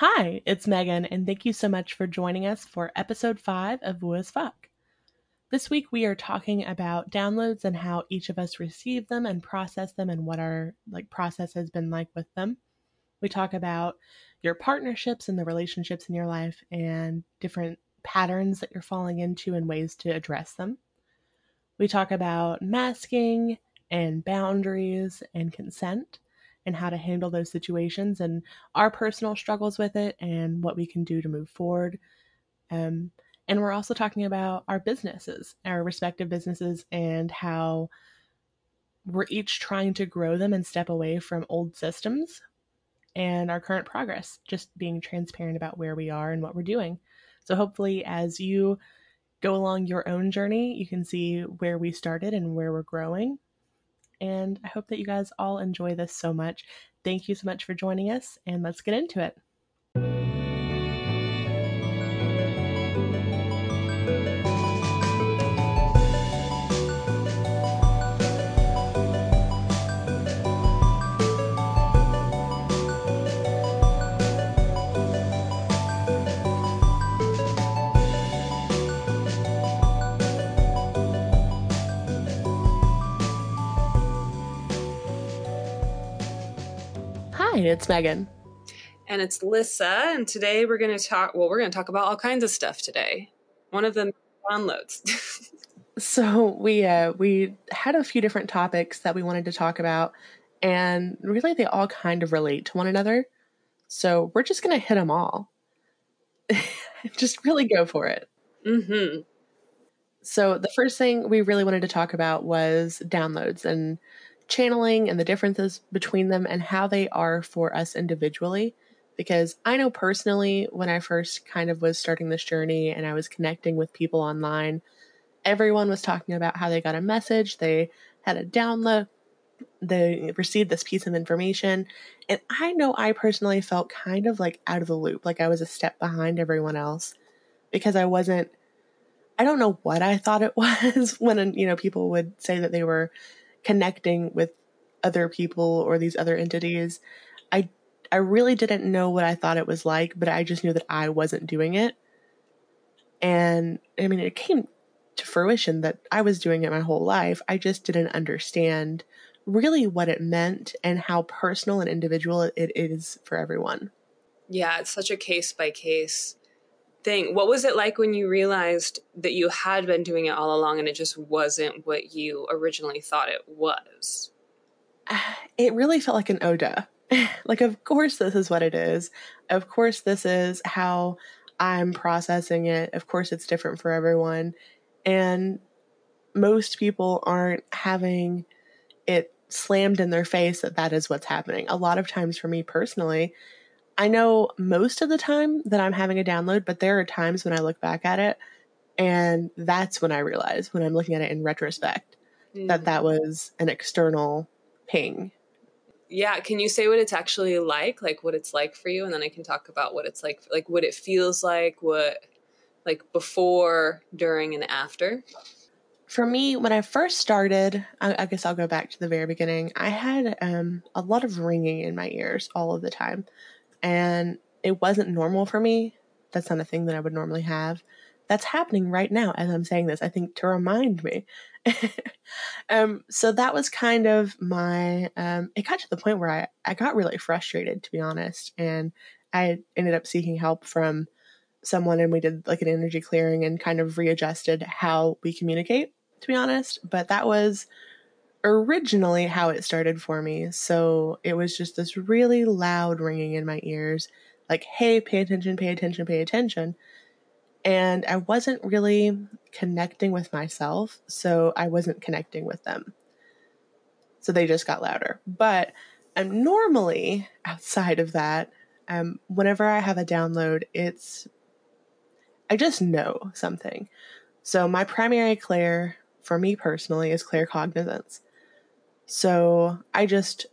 Hi, it's Megan, and thank you so much for joining us for episode 5 of Woo as Fuck. This week we are talking about downloads and how each of us receive them and process them and what our like process has been like with them. We talk about your partnerships and the relationships in your life and different patterns that you're falling into and ways to address them. We talk about masking and boundaries and consent and how to handle those situations and our personal struggles with it and what we can do to move forward. Um, and we're also talking about our businesses, our respective businesses, and how we're each trying to grow them and step away from old systems and our current progress, just being transparent about where we are and what we're doing. So, hopefully, as you go along your own journey, you can see where we started and where we're growing and I hope that you guys all enjoy this so much. Thank you so much for joining us, and let's get into it. Hi, it's Megan. And it's Lissa, and today we're going to talk. Well, we're going to talk about all kinds of stuff today. One of them downloads. so we uh, we had a few different topics that we wanted to talk about, and really they all kind of relate to one another. So we're just going to hit them all. just really go for it. Mm-hmm. So the first thing we really wanted to talk about was downloads and channeling and the differences between them and how they are for us individually. Because I know personally, when I first kind of was starting this journey and I was connecting with people online, everyone was talking about how they got a message, they had a download, they received this piece of information. And I know I personally felt kind of like out of the loop, like I was a step behind everyone else because I wasn't. I don't know what I thought it was when you know people would say that they were connecting with other people or these other entities. I I really didn't know what I thought it was like, but I just knew that I wasn't doing it. And I mean, it came to fruition that I was doing it my whole life. I just didn't understand really what it meant and how personal and individual it is for everyone. Yeah, it's such a case by case thing. What was it like when you realized that you had been doing it all along and it just wasn't what you originally thought it was? It really felt like an Oda. like, of course, this is what it is. Of course, this is how I'm processing it. Of course, it's different for everyone. And most people aren't having it slammed in their face that that is what's happening. A lot of times, for me personally, I know most of the time that I'm having a download, but there are times when I look back at it and that's when I realize when I'm looking at it in retrospect mm. that that was an external ping. Yeah, can you say what it's actually like? Like what it's like for you and then I can talk about what it's like like what it feels like, what like before, during and after? For me, when I first started, I, I guess I'll go back to the very beginning. I had um, a lot of ringing in my ears all of the time and it wasn't normal for me. That's not a thing that I would normally have. That's happening right now as I'm saying this, I think to remind me. um, so that was kind of my, um, it got to the point where I, I got really frustrated, to be honest. And I ended up seeking help from someone and we did like an energy clearing and kind of readjusted how we communicate, to be honest. But that was originally how it started for me. So it was just this really loud ringing in my ears, like, hey, pay attention, pay attention, pay attention. And I wasn't really connecting with myself, so I wasn't connecting with them. So they just got louder. But I'm normally outside of that. Um, whenever I have a download, it's I just know something. So my primary clair for me personally is claircognizance. So I just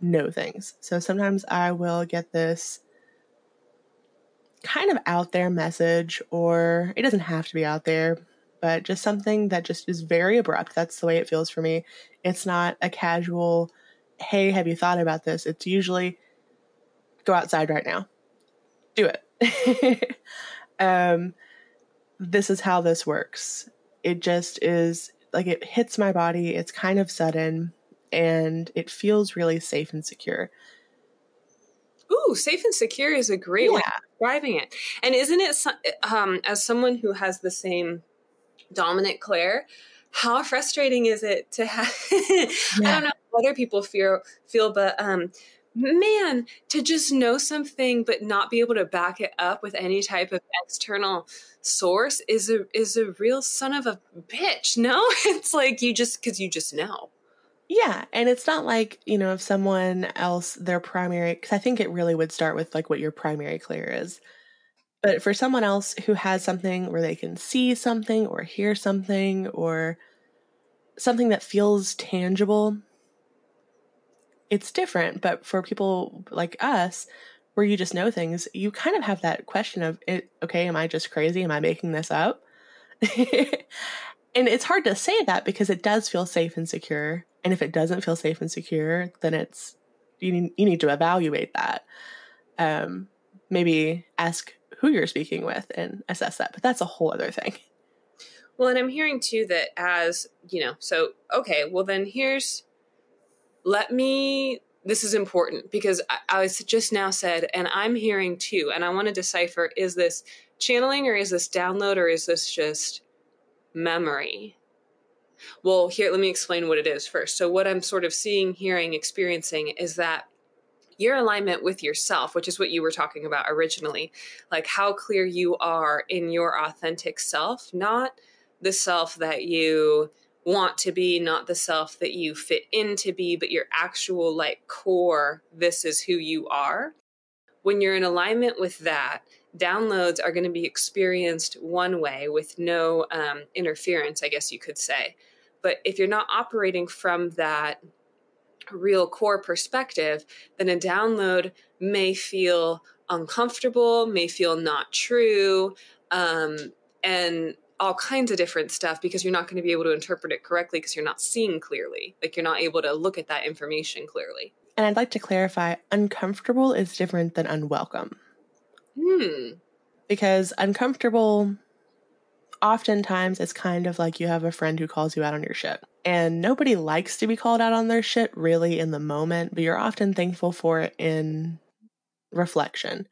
know things. So sometimes I will get this kind of out there message, or it doesn't have to be out there, but just something that just is very abrupt. That's the way it feels for me. It's not a casual, hey, have you thought about this? It's usually go outside right now. do it. um, this is how this works. It just is like it hits my body. It's kind of sudden and it feels really safe and secure. Ooh, safe and secure is a great yeah. way of describing it. And isn't it, um, as someone who has the same dominant clair, how frustrating is it to have? yeah. I don't know other people feel feel, but um, man, to just know something but not be able to back it up with any type of external source is a is a real son of a bitch. No, it's like you just because you just know. Yeah, and it's not like you know if someone else their primary because I think it really would start with like what your primary clair is. But for someone else who has something where they can see something or hear something or something that feels tangible, it's different. But for people like us, where you just know things, you kind of have that question of, okay, am I just crazy? Am I making this up? and it's hard to say that because it does feel safe and secure. And if it doesn't feel safe and secure, then it's you need, you need to evaluate that. Um, maybe ask who you're speaking with and assess that. But that's a whole other thing. Well, and I'm hearing too that as you know, so okay, well then here's let me this is important because I, I, was just now said and i'm hearing too and i want to decipher is this channeling or is this download or is this just memory? Well here let me explain what it is first. So what i'm sort of seeing hearing experiencing is that your alignment with yourself which is what you were talking about originally like how clear you are in your authentic self not the self that you want to be, not the self that you fit in to be, but your actual like core, this is who you are. When you're in alignment with that, downloads are going to be experienced one way with no um, interference, I guess you could say. But if you're not operating from that real core perspective, then a download may feel uncomfortable, may feel not true. Um, and all kinds of different stuff because you're not going to be able to interpret it correctly because you're not seeing clearly. Like you're not able to look at that information clearly. And I'd like to clarify uncomfortable is different than unwelcome. Hmm. Because uncomfortable oftentimes is kind of like you have a friend who calls you out on your shit. And nobody likes to be called out on their shit really in the moment, but you're often thankful for it in reflection.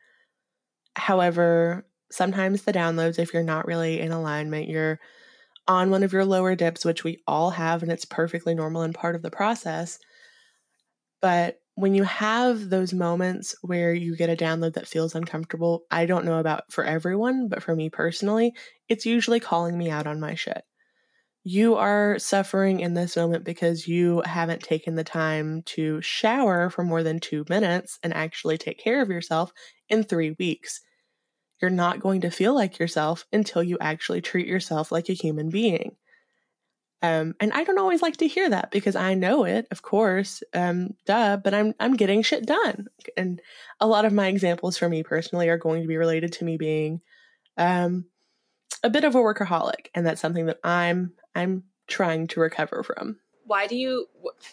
However, sometimes the downloads, if you're not really in alignment, you're on one of your lower dips, which we all have, and it's perfectly normal and part of the process. But when you have those moments where you get a download that feels uncomfortable, I don't know about for everyone, but for me personally, it's usually calling me out on my shit. You are suffering in this moment because you haven't taken the time to shower for more than two minutes and actually take care of yourself in three weeks you're not going to feel like yourself until you actually treat yourself like a human being. Um, and I don't always like to hear that because I know it, of course, um, duh, but I'm I'm getting shit done. And a lot of my examples for me personally are going to be related to me being um, a bit of a workaholic, and that's something that I'm I'm trying to recover from. Why do you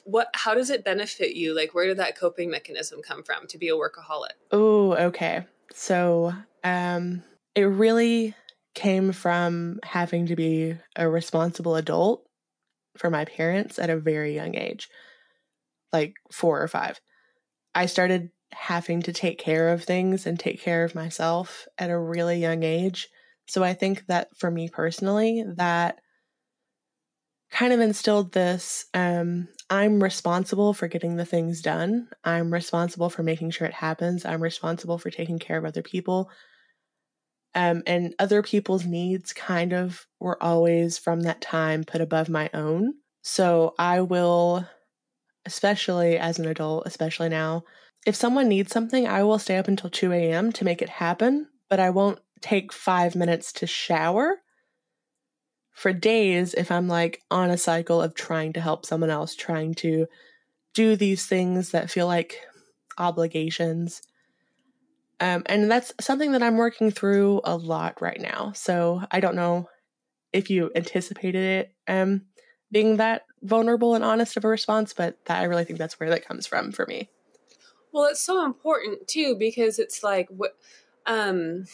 what how does it benefit you? Like where did that coping mechanism come from to be a workaholic? Oh, okay. So um, it really came from having to be a responsible adult for my parents at a very young age, like four or five. I started having to take care of things and take care of myself at a really young age. So I think that for me personally, that kind of instilled this um, I'm responsible for getting the things done. I'm responsible for making sure it happens. I'm responsible for taking care of other people. Um, and other people's needs kind of were always from that time put above my own. So I will, especially as an adult, especially now, if someone needs something, I will stay up until 2 a.m. to make it happen, but I won't take five minutes to shower for days if I'm like on a cycle of trying to help someone else, trying to do these things that feel like obligations. Um, and that's something that I'm working through a lot right now. So I don't know if you anticipated it um, being that vulnerable and honest of a response, but that I really think that's where that comes from for me. Well, it's so important too because it's like what um,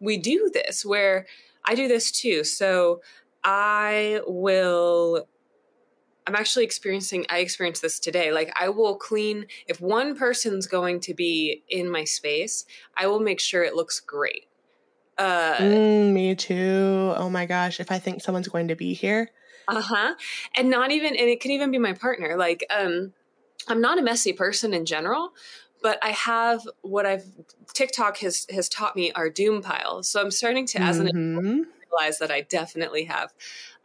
we do this where I do this too. So I will I'm actually experiencing I experienced this today. Like I will clean if one person's going to be in my space, I will make sure it looks great. Uh mm, me too. Oh my gosh, if I think someone's going to be here. Uh-huh. And not even and it can even be my partner. Like um I'm not a messy person in general, but I have what I've TikTok has has taught me are doom piles. So I'm starting to as mm-hmm. an realize that I definitely have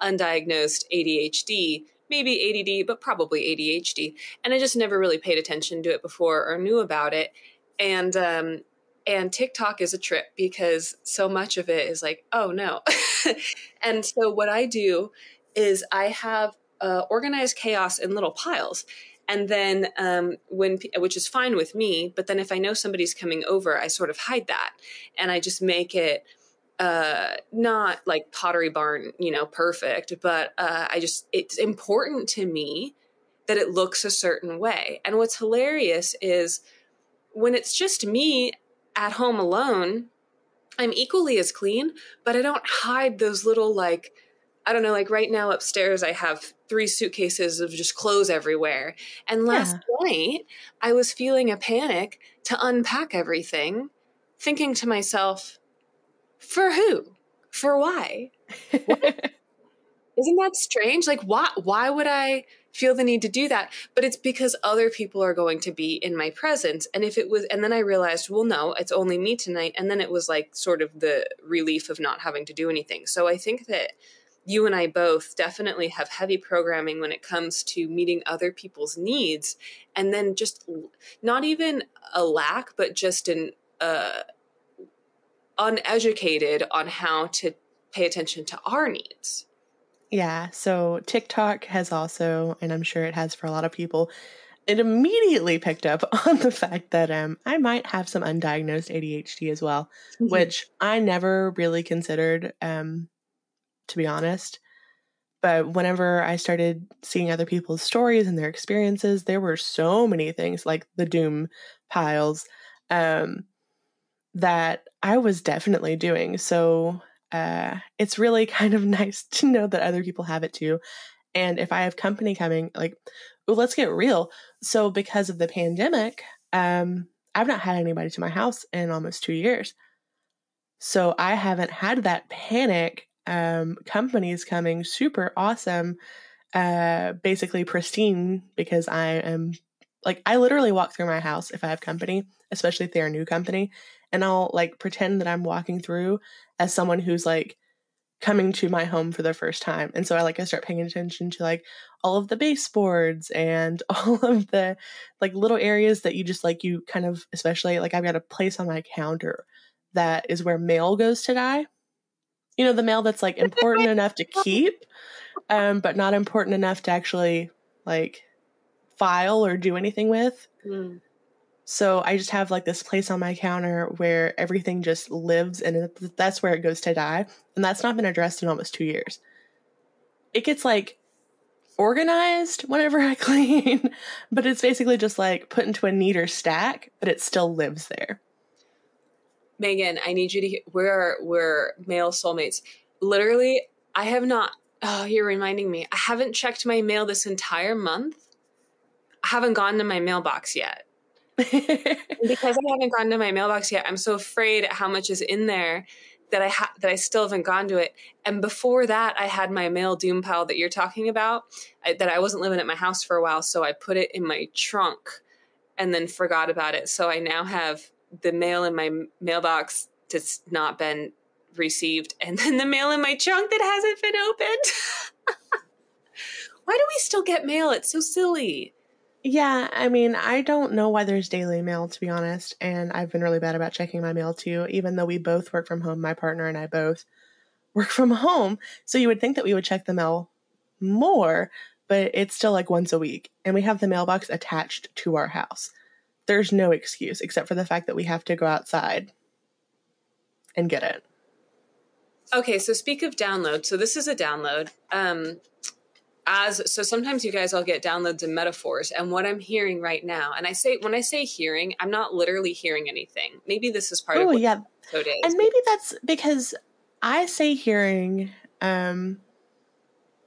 undiagnosed ADHD maybe ADD, but probably ADHD. And I just never really paid attention to it before or knew about it. And um, and TikTok is a trip because so much of it is like, oh no. and so what I do is I have uh, organized chaos in little piles. And then um, when, which is fine with me, but then if I know somebody's coming over, I sort of hide that and I just make it uh not like pottery barn you know perfect but uh i just it's important to me that it looks a certain way and what's hilarious is when it's just me at home alone i'm equally as clean but i don't hide those little like i don't know like right now upstairs i have three suitcases of just clothes everywhere and last yeah. night i was feeling a panic to unpack everything thinking to myself for who? For why? Isn't that strange? Like why why would I feel the need to do that? But it's because other people are going to be in my presence. And if it was and then I realized, well no, it's only me tonight. And then it was like sort of the relief of not having to do anything. So I think that you and I both definitely have heavy programming when it comes to meeting other people's needs and then just not even a lack but just an uh uneducated on how to pay attention to our needs. Yeah, so TikTok has also, and I'm sure it has for a lot of people, it immediately picked up on the fact that um, I might have some undiagnosed ADHD as well, mm-hmm. which I never really considered, um, to be honest. But whenever I started seeing other people's stories and their experiences, there were so many things like the doom piles um, that I was definitely doing. So uh, it's really kind of nice to know that other people have it too. And if I have company coming, like, let's get real. So because of the pandemic, um, I've not had anybody to my house in almost two years. So I haven't had that panic. Um, companies coming super awesome, uh, basically pristine because I am like I literally walk through my house if I have company, especially if they're a new company, and I'll like pretend that I'm walking through as someone who's like coming to my home for the first time. And so I like I start paying attention to like all of the baseboards and all of the like little areas that you just like you kind of especially like I've got a place on my counter that is where mail goes to die. You know, the mail that's like important enough to keep, um, but not important enough to actually like file or do anything with. Mm. So I just have like this place on my counter where everything just lives and that's where it goes to die. And that's not been addressed in almost two years. It gets like organized whenever I clean, but it's basically just like put into a neater stack, but it still lives there. Megan, I need you to hear, we're, we're mail soulmates. Literally, I have not, oh, you're reminding me. I haven't checked my mail this entire month. I haven't gone to my mailbox yet because I haven't gone to my mailbox yet, I'm so afraid at how much is in there that I ha- that I still haven't gone to it. And before that, I had my mail doom pile that you're talking about. I, that I wasn't living at my house for a while, so I put it in my trunk and then forgot about it. So I now have the mail in my mailbox that's not been received, and then the mail in my trunk that hasn't been opened. Why do we still get mail? It's so silly. Yeah, I mean, I don't know why there's daily mail, to be honest. And I've been really bad about checking my mail too, even though we both work from home. My partner and I both work from home. So you would think that we would check the mail more, but it's still like once a week. And we have the mailbox attached to our house. There's no excuse except for the fact that we have to go outside and get it. Okay, so speak of download. So this is a download. Um, as so sometimes you guys all get downloads and metaphors and what i'm hearing right now and i say when i say hearing i'm not literally hearing anything. Maybe this is part oh, of what yeah. is and maybe that's because i say hearing um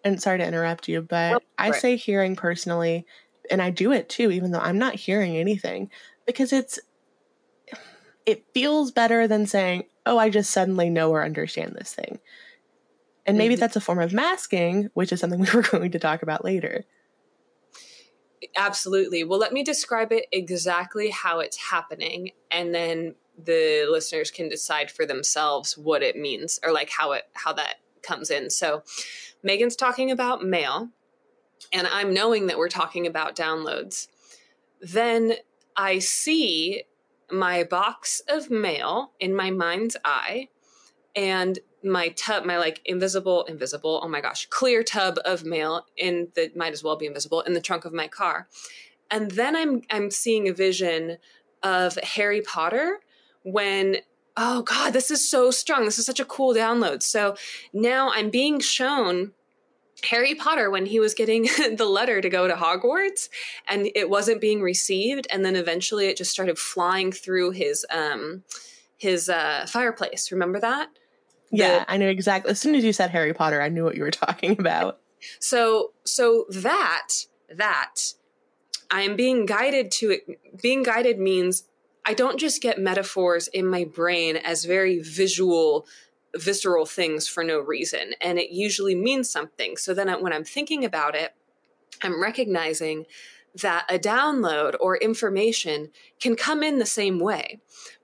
and sorry to interrupt you but Oh, i say hearing personally and i do it too even though i'm not hearing anything because it's it feels better than saying oh i just suddenly know or understand this thing and maybe that's a form of masking which is something we were going to talk about later Absolutely. Well, let me describe it exactly how it's happening, and then the listeners can decide for themselves what it means or like how it how that comes in. So, Megan's talking about mail, and I'm knowing that we're talking about downloads. Then I see my box of mail in my mind's eye, and my tub, my like invisible, invisible, oh my gosh, clear tub of mail in that might as well be invisible in the trunk of my car. And then I'm I'm seeing a vision of Harry Potter when oh god, this is so strong. This is such a cool download. So now I'm being shown Harry Potter when he was getting the letter to go to Hogwarts and it wasn't being received and then eventually it just started flying through his um his uh fireplace. Remember that? Yeah i knew exactly as soon as you said harry potter i knew what you were talking about So so that that I am being guided to it. Being guided means I don't just get metaphors in my brain as very visual, visceral things for no reason, and it usually means something. So then, I, when I'm thinking about it, I'm recognizing that a download or information can come in the same way.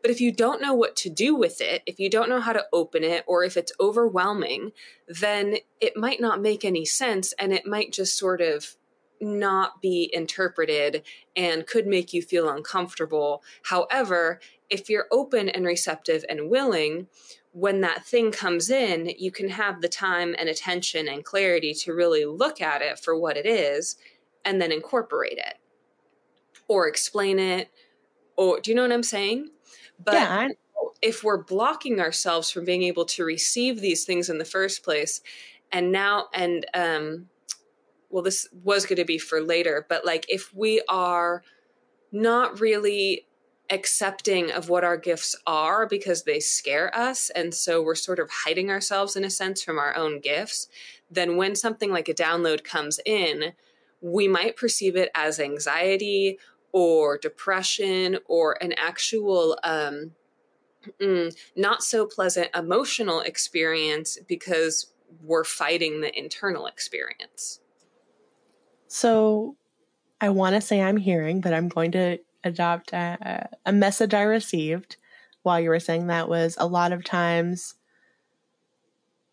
But if you don't know what to do with it, if you don't know how to open it, or if it's overwhelming, then it might not make any sense and it might just sort of not be interpreted and could make you feel uncomfortable. However, if you're open and receptive and willing, when that thing comes in, you can have the time and attention and clarity to really look at it for what it is and then incorporate it or explain it. Or do you know what I'm saying? But yeah if we're blocking ourselves from being able to receive these things in the first place and now and um well this was going to be for later but like if we are not really accepting of what our gifts are because they scare us and so we're sort of hiding ourselves in a sense from our own gifts then when something like a download comes in we might perceive it as anxiety or depression or an actual um, mm, not so pleasant emotional experience because we're fighting the internal experience. So I want to say I'm hearing, but I'm going to adopt a, a message I received while you were saying that was a lot of times.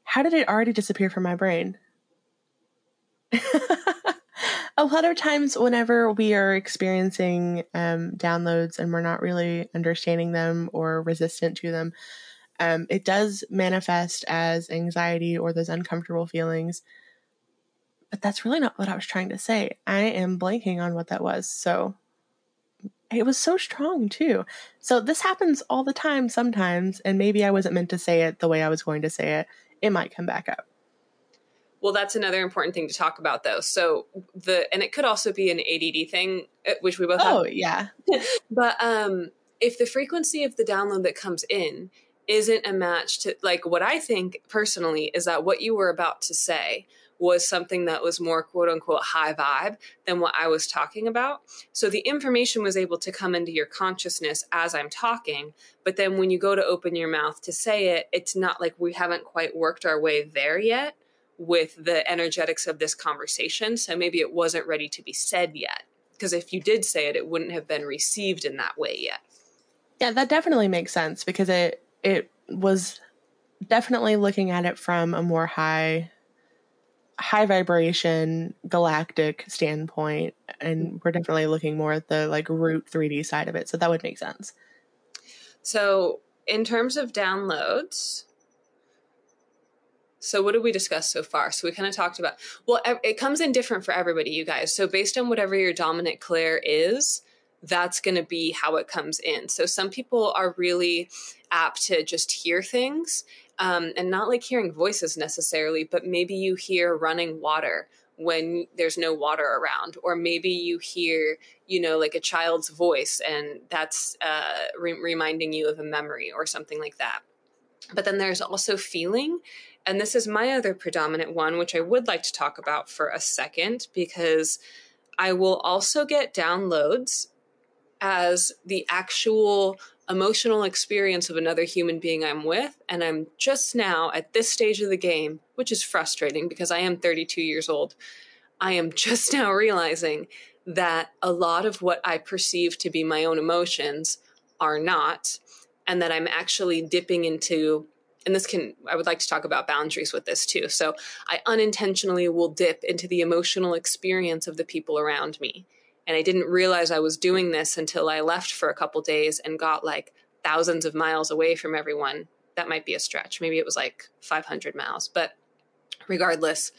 How did it already disappear from my brain? a lot of times, whenever we are experiencing um, downloads and we're not really understanding them or resistant to them, um, it does manifest as anxiety or those uncomfortable feelings but that's really not what I was trying to say. I am blanking on what that was. So it was so strong too. So this happens all the time sometimes, and maybe I wasn't meant to say it the way I was going to say it. It might come back up. Well, that's another important thing to talk about, though. So the and it could also be an ADD thing, uh, which we both Oh, have. yeah. But um, if the frequency of the download that comes in isn't a match to like what I think personally is that what you were about to say was something that was more quote unquote high vibe than what I was talking about. So the information was able to come into your consciousness as I'm talking, but then when you go to open your mouth to say it, it's not like we haven't quite worked our way there yet with the energetics of this conversation. So maybe it wasn't ready to be said yet. Because if you did say it, it wouldn't have been received in that way yet. Yeah, that definitely makes sense because it it was definitely looking at it from a more high high vibration galactic standpoint and we're definitely looking more at the like root 3D side of it. So that would make sense. So, in terms of downloads, so what did we discuss so far? So we kind of talked about well, it comes in different for everybody, you guys. So based on whatever your dominant clair is, that's going to be how it comes in. So some people are really apt to just hear things um, and not like hearing voices necessarily, but maybe you hear running water when there's no water around or maybe you hear you know like a child's voice and that's uh, re- reminding you of a memory or something like that but then there's also feeling and this is my other predominant one which i would like to talk about for a second because i will also get downloads as the actual emotional experience of another human being I'm with. And I'm just now at this stage of the game, which is frustrating because I am 32 years old. I am just now realizing that a lot of what I perceive to be my own emotions are not, and that I'm actually dipping into. And this can, I would like to talk about boundaries with this too. So I unintentionally will dip into the emotional experience of the people around me. And I didn't realize I was doing this until I left for a couple days and got like thousands of miles away from everyone. That might be a stretch. Maybe it was like 500 miles, but regardless.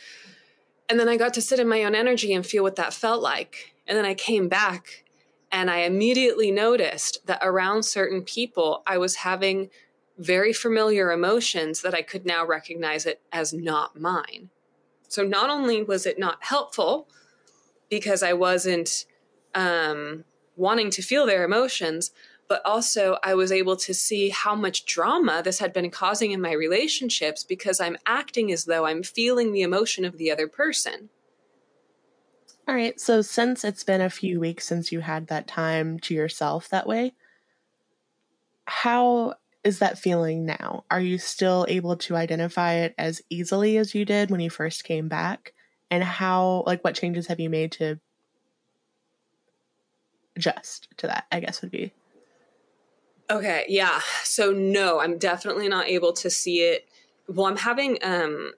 And then I got to sit in my own energy and feel what that felt like. And then I came back and I immediately noticed that around certain people, I was having very familiar emotions that I could now recognize it as not mine. So not only was it not helpful because I wasn't um, wanting to feel their emotions, but also I was able to see how much drama this had been causing in my relationships because I'm acting as though I'm feeling the emotion of the other person. All right, so since it's been a few weeks since you had that time to yourself that way, how is that feeling now? Are you still able to identify it as easily as you did when you first came back? And how, like, what changes have you made to adjust to that, I guess would be. Okay, yeah. So no, I'm definitely not able to see it. Well, I'm having um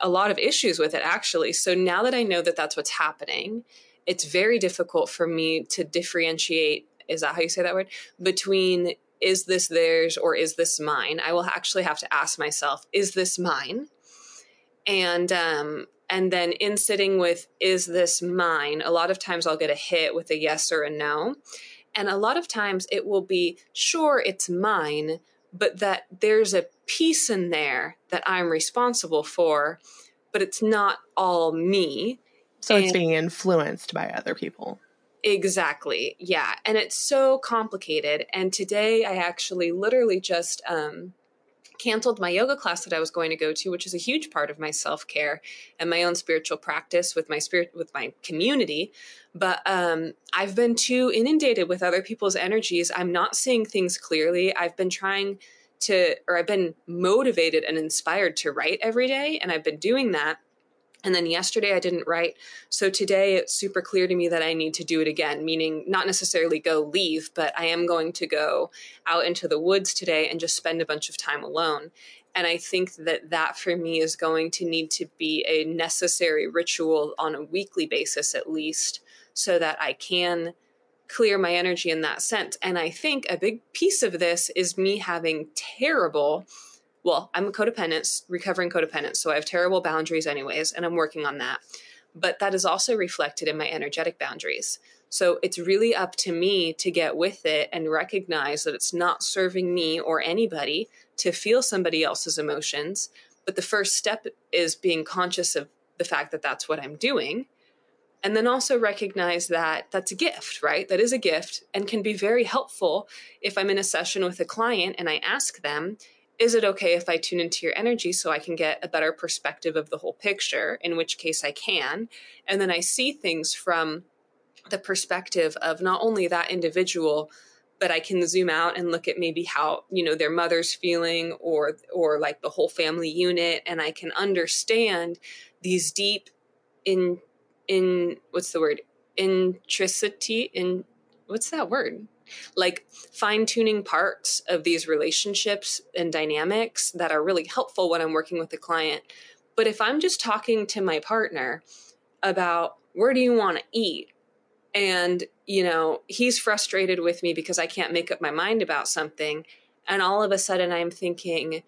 a lot of issues with it actually. So now that I know that that's what's happening, it's very difficult for me to differentiate is that how you say that word between is this theirs or is this mine? I will actually have to ask myself, is this mine? And um and then in sitting with, is this mine? A lot of times I'll get a hit with a yes or a no. And a lot of times it will be, sure, it's mine, but that there's a piece in there that I'm responsible for, but it's not all me. So and it's being influenced by other people. Exactly. Yeah. And it's so complicated. And today I actually literally just um, canceled my yoga class that I was going to go to, which is a huge part of my self care and my own spiritual practice with my spirit with my community. But um, I've been too inundated with other people's energies. I'm not seeing things clearly. I've been trying to, or I've been motivated and inspired to write every day, and I've been doing that. And then yesterday I didn't write. So today it's super clear to me that I need to do it again, meaning not necessarily go leave, but I am going to go out into the woods today and just spend a bunch of time alone. And I think that that for me is going to need to be a necessary ritual on a weekly basis, at least, so that I can clear my energy in that sense. And I think a big piece of this is me having terrible well, I'm a codependent, recovering codependent, so I have terrible boundaries anyways, and I'm working on that. But that is also reflected in my energetic boundaries. So it's really up to me to get with it and recognize that it's not serving me or anybody to feel somebody else's emotions. But the first step is being conscious of the fact that that's what I'm doing. And then also recognize that that's a gift, right? That is a gift and can be very helpful if I'm in a session with a client and I ask them, is it okay if I tune into your energy so I can get a better perspective of the whole picture? In which case I can. And then I see things from the perspective of not only that individual, but I can zoom out and look at maybe how, you know, their mother's feeling or or like the whole family unit and I can understand these deep in in what's the word? intricity in what's that word? Like fine tuning parts of these relationships and dynamics that are really helpful when I'm working with a client. But if I'm just talking to my partner about where do you want to eat? And, you know, he's frustrated with me because I can't make up my mind about something. And all of a sudden I'm thinking,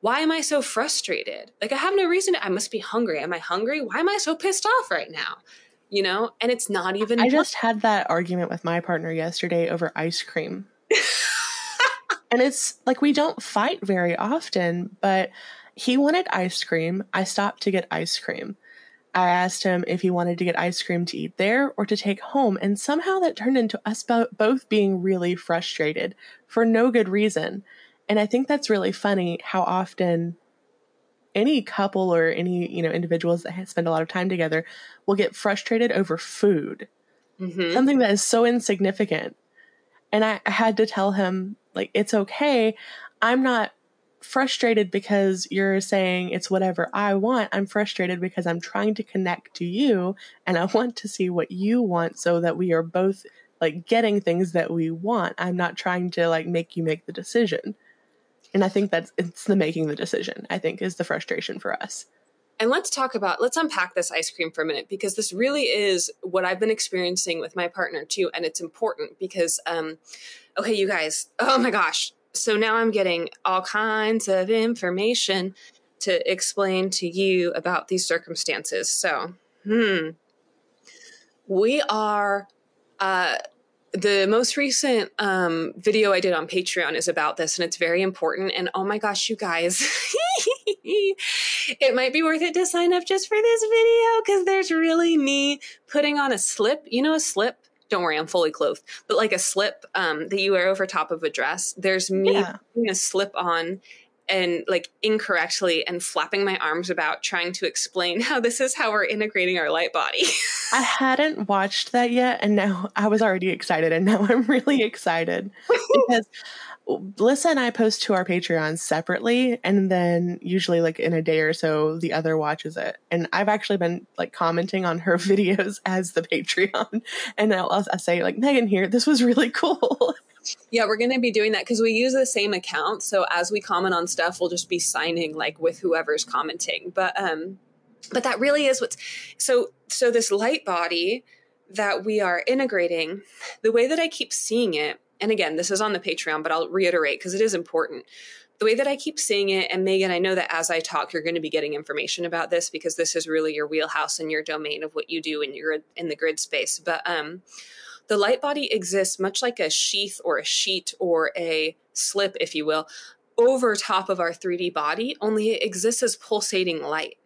why am I so frustrated? Like, I have no reason. To, I must be hungry. Am I hungry? Why am I so pissed off right now? You know, and it's not even. I just had that argument with my partner yesterday over ice cream. and it's like we don't fight very often, but he wanted ice cream. I stopped to get ice cream. I asked him if he wanted to get ice cream to eat there or to take home, and somehow that turned into us both being really frustrated for no good reason. And I think that's really funny how often any couple or any you know individuals that spend a lot of time together will get frustrated over food, mm-hmm. something that is so insignificant. And I, I had to tell him like it's okay. I'm not frustrated because you're saying it's whatever I want. I'm frustrated because I'm trying to connect to you and I want to see what you want so that we are both like getting things that we want. I'm not trying to like make you make the decision. And I think that's it's the making the decision, I think, is the frustration for us. And let's talk about, let's unpack this ice cream for a minute because this really is what I've been experiencing with my partner too. And it's important because, um, okay, you guys, oh my gosh, so now I'm getting all kinds of information to explain to you about these circumstances. So, hmm. We are, uh, the most recent um, video I did on Patreon is about this, and it's very important. And oh my gosh, you guys, it might be worth it to sign up just for this video because there's really me putting on a slip. You know, a slip don't worry, I'm fully clothed, but like a slip um, that you wear over top of a dress. There's me yeah. putting a slip on and like incorrectly and flapping my arms about trying to explain how this is how we're integrating our light body. I hadn't watched that yet and now I was already excited and now I'm really excited because Lissa and I post to our Patreon separately, and then usually like in a day or so, the other watches it. And I've actually been like commenting on her videos as the Patreon, and I'll, I'll say like Megan here, this was really cool. Yeah, we're going to be doing that because we use the same account. So as we comment on stuff, we'll just be signing like with whoever's commenting. But um, but that really is what's so so this light body that we are integrating. The way that I keep seeing it and again, this is on the Patreon, but I'll reiterate because it is important. The way that I keep seeing it, and Megan, I know that as I talk, you're going to be getting information about this because this is really your wheelhouse and your domain of what you do and you're in the grid space. But um, the light body exists much like a sheath or a sheet or a slip, if you will, over top of our 3D body, only it exists as pulsating light.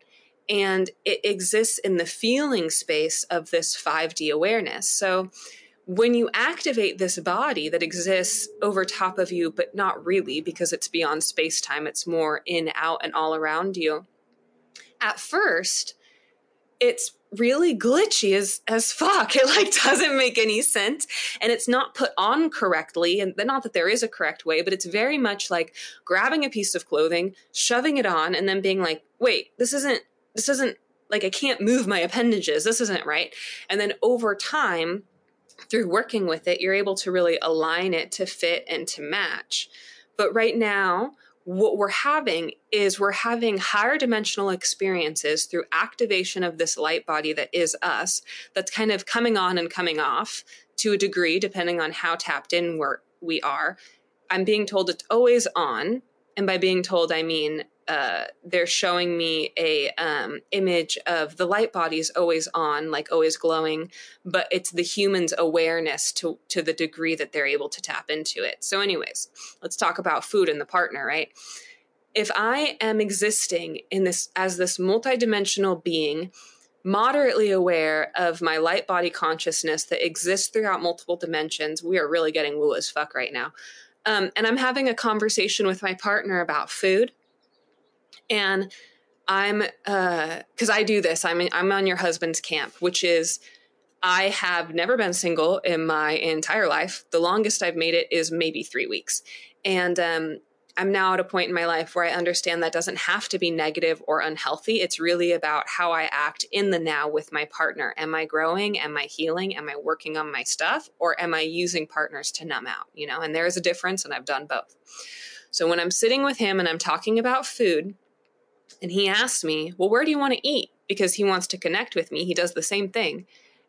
And it exists in the feeling space of this 5D awareness. So when you activate this body that exists over top of you, but not really because it's beyond space time, it's more in, out, and all around you. At first, it's really glitchy as as fuck. It like doesn't make any sense and it's not put on correctly and not that there is a correct way, but it's very much like grabbing a piece of clothing, shoving it on and then being like, "Wait, this isn't this isn't like I can't move my appendages. This isn't right." And then over time, through working with it, you're able to really align it to fit and to match. But right now, what we're having is we're having higher dimensional experiences through activation of this light body that is us, that's kind of coming on and coming off to a degree, depending on how tapped in we're, we are. I'm being told it's always on. And by being told, I mean uh, they're showing me a um, image of the light bodies always on, like always glowing, but it's the human's awareness to to the degree that they're able to tap into it. So, anyways, let's talk about food and the partner, right? If I am existing in this as this multidimensional being, moderately aware of my light body consciousness that exists throughout multiple dimensions, we are really getting woo as fuck right now. Um, and I'm having a conversation with my partner about food and I'm uh cuz I do this. I'm I'm on your husband's camp, which is I have never been single in my entire life. The longest I've made it is maybe 3 weeks. And um I'm now at a point in my life where I understand that doesn't have to be negative or unhealthy. It's really about how I act in the now with my partner. Am I growing? Am I healing? Am I working on my stuff? Or am I using partners to numb out? You know, and there is a difference, and I've done both. So when I'm sitting with him and I'm talking about food, and he asked me, Well, where do you want to eat? Because he wants to connect with me. He does the same thing.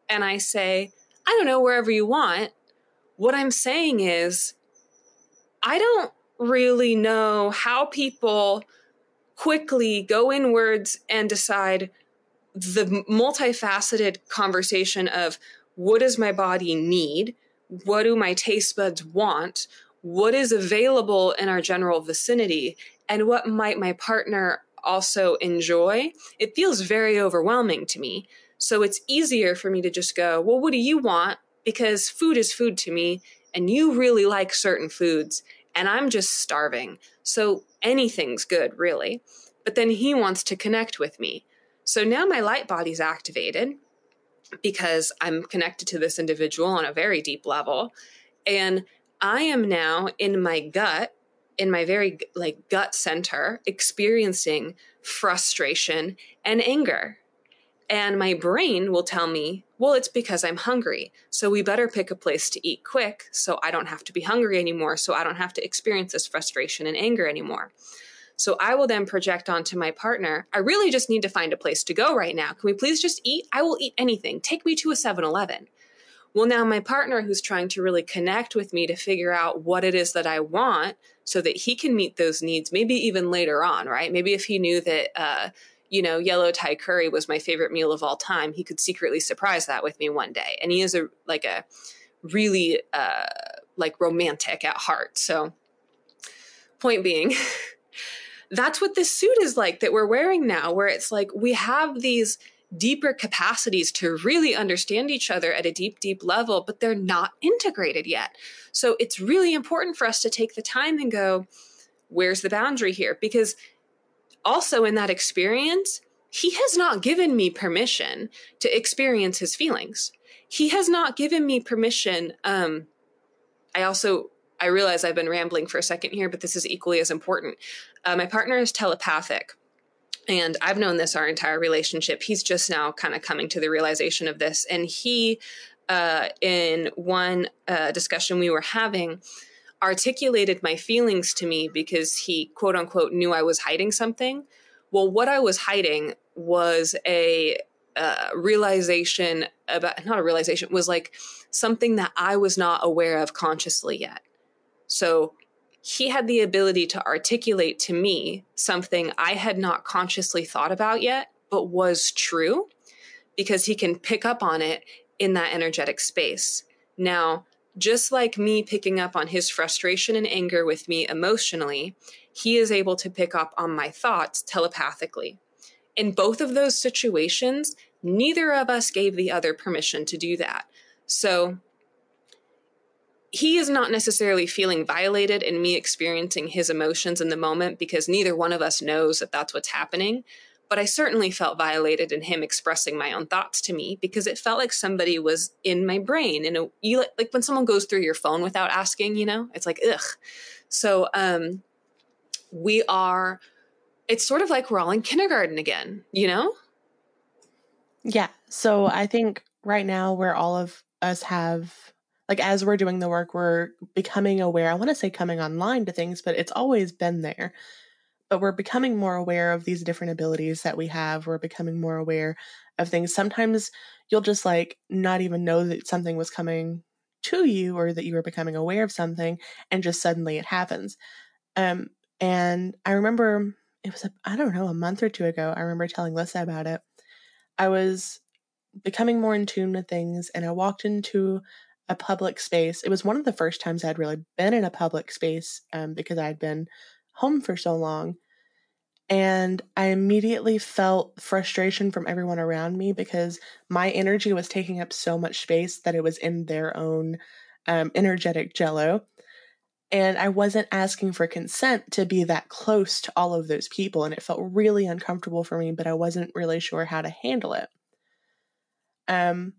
And I say, I don't know, wherever you want. What I'm saying is, I don't really know how people quickly go inwards and decide the multifaceted conversation of what does my body need? What do my taste buds want? What is available in our general vicinity? And what might my partner also enjoy, it feels very overwhelming to me. So it's easier for me to just go, well, what do you want? Because food is food to me, and you really like certain foods, and I'm just starving. So anything's good, really. But then he wants to connect with me. So now my light body's activated because I'm connected to this individual on a very deep level. And I am now in my gut, in my very like gut center, experiencing frustration and anger. And my brain will tell me, well, it's because I'm hungry. So we better pick a place to eat quick so I don't have to be hungry anymore. So I don't have to experience this frustration and anger anymore. So I will then project onto my partner, I really just need to find a place to go right now. Can we please just eat? I will eat anything. Take me to a 7 Eleven. Well, now my partner who's trying to really connect with me to figure out what it is that I want so that he can meet those needs, maybe even later on, right? Maybe if he knew that, uh, you know, yellow Thai curry was my favorite meal of all time, he could secretly surprise that with me one day. And he is a, like a really, uh, like romantic at heart. So, point being, that's what this suit is like that we're wearing now, where it's like we have these deeper capacities to really understand each other at a deep, deep level, but they're not integrated yet. So it's really important for us to take the time and go, where's the boundary here? Because also in that experience, he has not given me permission to experience his feelings. He has not given me permission. Um, I also I realize I've been rambling for a second here, but this is equally as important. Uh, my partner is telepathic. And I've known this our entire relationship. He's just now kind of coming to the realization of this. And he, uh, in one uh, discussion we were having, articulated my feelings to me because he, quote unquote, knew I was hiding something. Well, what I was hiding was a uh, realization about, not a realization, was like something that I was not aware of consciously yet. So he had the ability to articulate to me something I had not consciously thought about yet, but was true because he can pick up on it in that energetic space. Now, just like me picking up on his frustration and anger with me emotionally, he is able to pick up on my thoughts telepathically. In both of those situations, neither of us gave the other permission to do that. So he is not necessarily feeling violated in me experiencing his emotions in the moment because neither one of us knows that that's what's happening. But I certainly felt violated in him expressing my own thoughts to me because it felt like somebody was in my brain. And you like when someone goes through your phone without asking, you know, it's like ugh. So um, we are. It's sort of like we're all in kindergarten again, you know. Yeah. So I think right now where all of us have like as we're doing the work, we're becoming aware. I want to say coming online to things, but it's always been there. But we're becoming more aware of these different abilities that we have. We're becoming more aware of things. Sometimes you'll just like not even know that something was coming to you or that you were becoming aware of something and just suddenly it happens. Um, and I remember it was, I don't know, a month or two ago, I remember telling Lissa about it. I was becoming more in tune with things and I walked into a public space. It was one of the first times I'd really been in a public space um, because I'd been home for so long. And I immediately felt frustration from everyone around me because my energy was taking up so much space that it was in their own um, energetic jello. And I wasn't asking for consent to be that close to all of those people. And it felt really uncomfortable for me, but I wasn't really sure how to handle it. Um,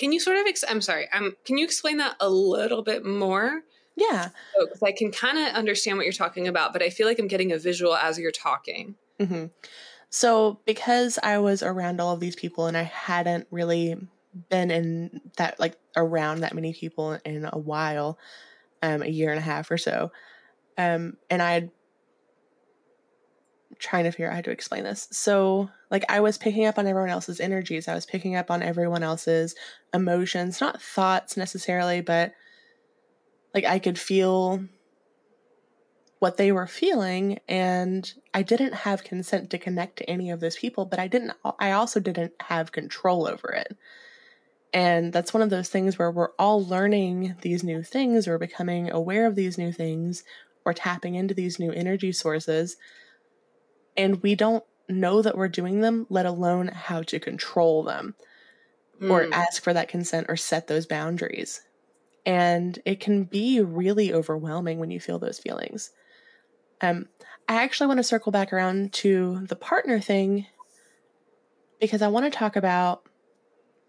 can you sort of? Ex- I'm sorry. Um, can you explain that a little bit more? Yeah, because so, I can kind of understand what you're talking about, but I feel like I'm getting a visual as you're talking. Mm-hmm. So, because I was around all of these people and I hadn't really been in that like around that many people in a while, um, a year and a half or so, um, and I'd trying to figure out how to explain this. So, like, I was picking up on everyone else's energies. I was picking up on everyone else's emotions, not thoughts necessarily, but like I could feel what they were feeling. And I didn't have consent to connect to any of those people, but I didn't, I also didn't have control over it. And that's one of those things where we're all learning these new things, we're becoming aware of these new things, we're tapping into these new energy sources and we don't know that we're doing them, let alone how to control them mm. or ask for that consent or set those boundaries. And it can be really overwhelming when you feel those feelings. Um, I actually want to circle back around to the partner thing because I want to talk about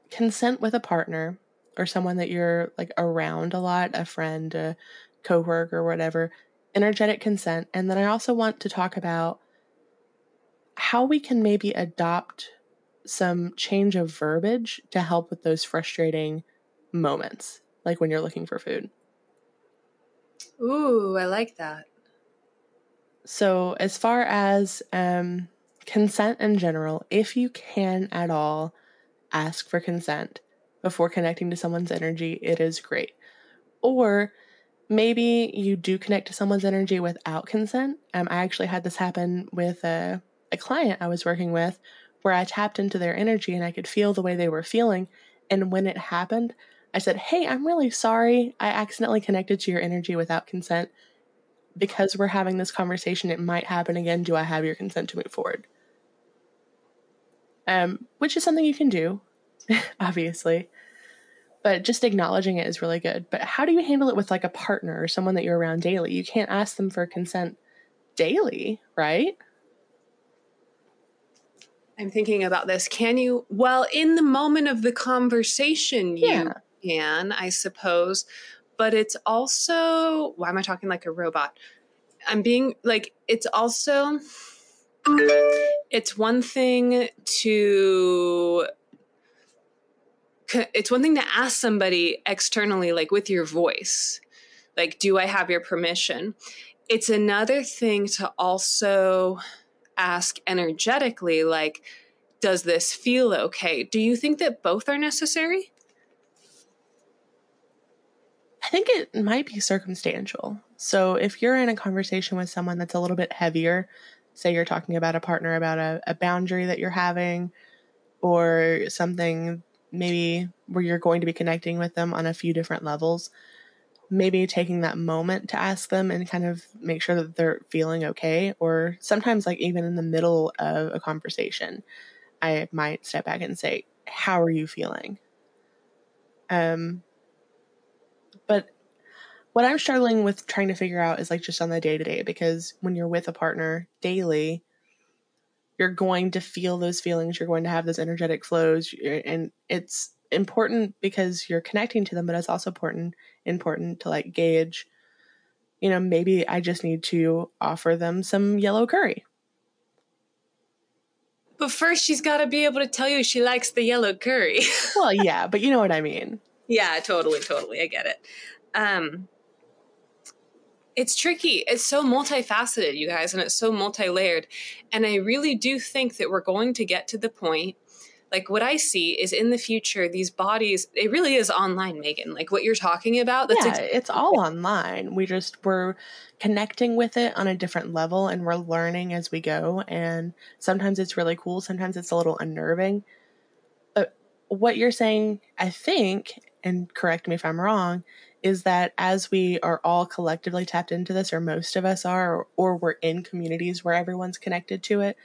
consent with a partner or someone that you're like around a lot, a friend, a coworker, or whatever, energetic consent. And then I also want to talk about how we can maybe adopt some change of verbiage to help with those frustrating moments, like when you're looking for food. Ooh, I like that. So, as far as um, consent in general, if you can at all ask for consent before connecting to someone's energy, it is great. Or maybe you do connect to someone's energy without consent. Um, I actually had this happen with a, a client I was working with where I tapped into their energy and I could feel the way they were feeling. And when it happened, I said, Hey, I'm really sorry. I accidentally connected to your energy without consent. Because we're having this conversation, it might happen again. Do I have your consent to move forward? Um, which is something you can do, obviously. But just acknowledging it is really good. But how do you handle it with like a partner or someone that you're around daily? You can't ask them for consent daily, right? I'm thinking about this. Can you, well, in the moment of the conversation, you yeah. can, I suppose, but it's also, why am I talking like a robot? I'm being like, it's also, it's one thing to, it's one thing to ask somebody externally, like with your voice, like, do I have your permission? It's another thing to also, ask energetically, like, does this feel okay? Do you think that both are necessary? I think it might be circumstantial. So if you're in a conversation with someone that's a little bit heavier, say you're talking about a partner about a, a boundary that you're having, or something maybe where you're going to be connecting with them on a few different levels, maybe taking that moment to ask them and kind of make sure that they're feeling okay or sometimes like even in the middle of a conversation i might step back and say how are you feeling? Um but what i'm struggling with trying to figure out is like just on the day to day because when you're with a partner daily you're going to feel those feelings you're going to have those energetic flows and it's important because you're connecting to them, but it's also important important to like gauge, you know, maybe I just need to offer them some yellow curry. But first she's got to be able to tell you she likes the yellow curry. well, yeah, but you know what I mean. Yeah, totally, totally. I get it. Um it's tricky. It's so multifaceted, you guys, and it's so multi-layered. And I really do think that we're going to get to the point like what I see is in the future, these bodies, it really is online, Megan. Like what you're talking about. That's yeah, ex- it's all online. We just, we're connecting with it on a different level and we're learning as we go. And sometimes it's really cool. Sometimes it's a little unnerving. But what you're saying, I think, and correct me if I'm wrong, is that as we are all collectively tapped into this, or most of us are, or, or we're in communities where everyone's connected to it,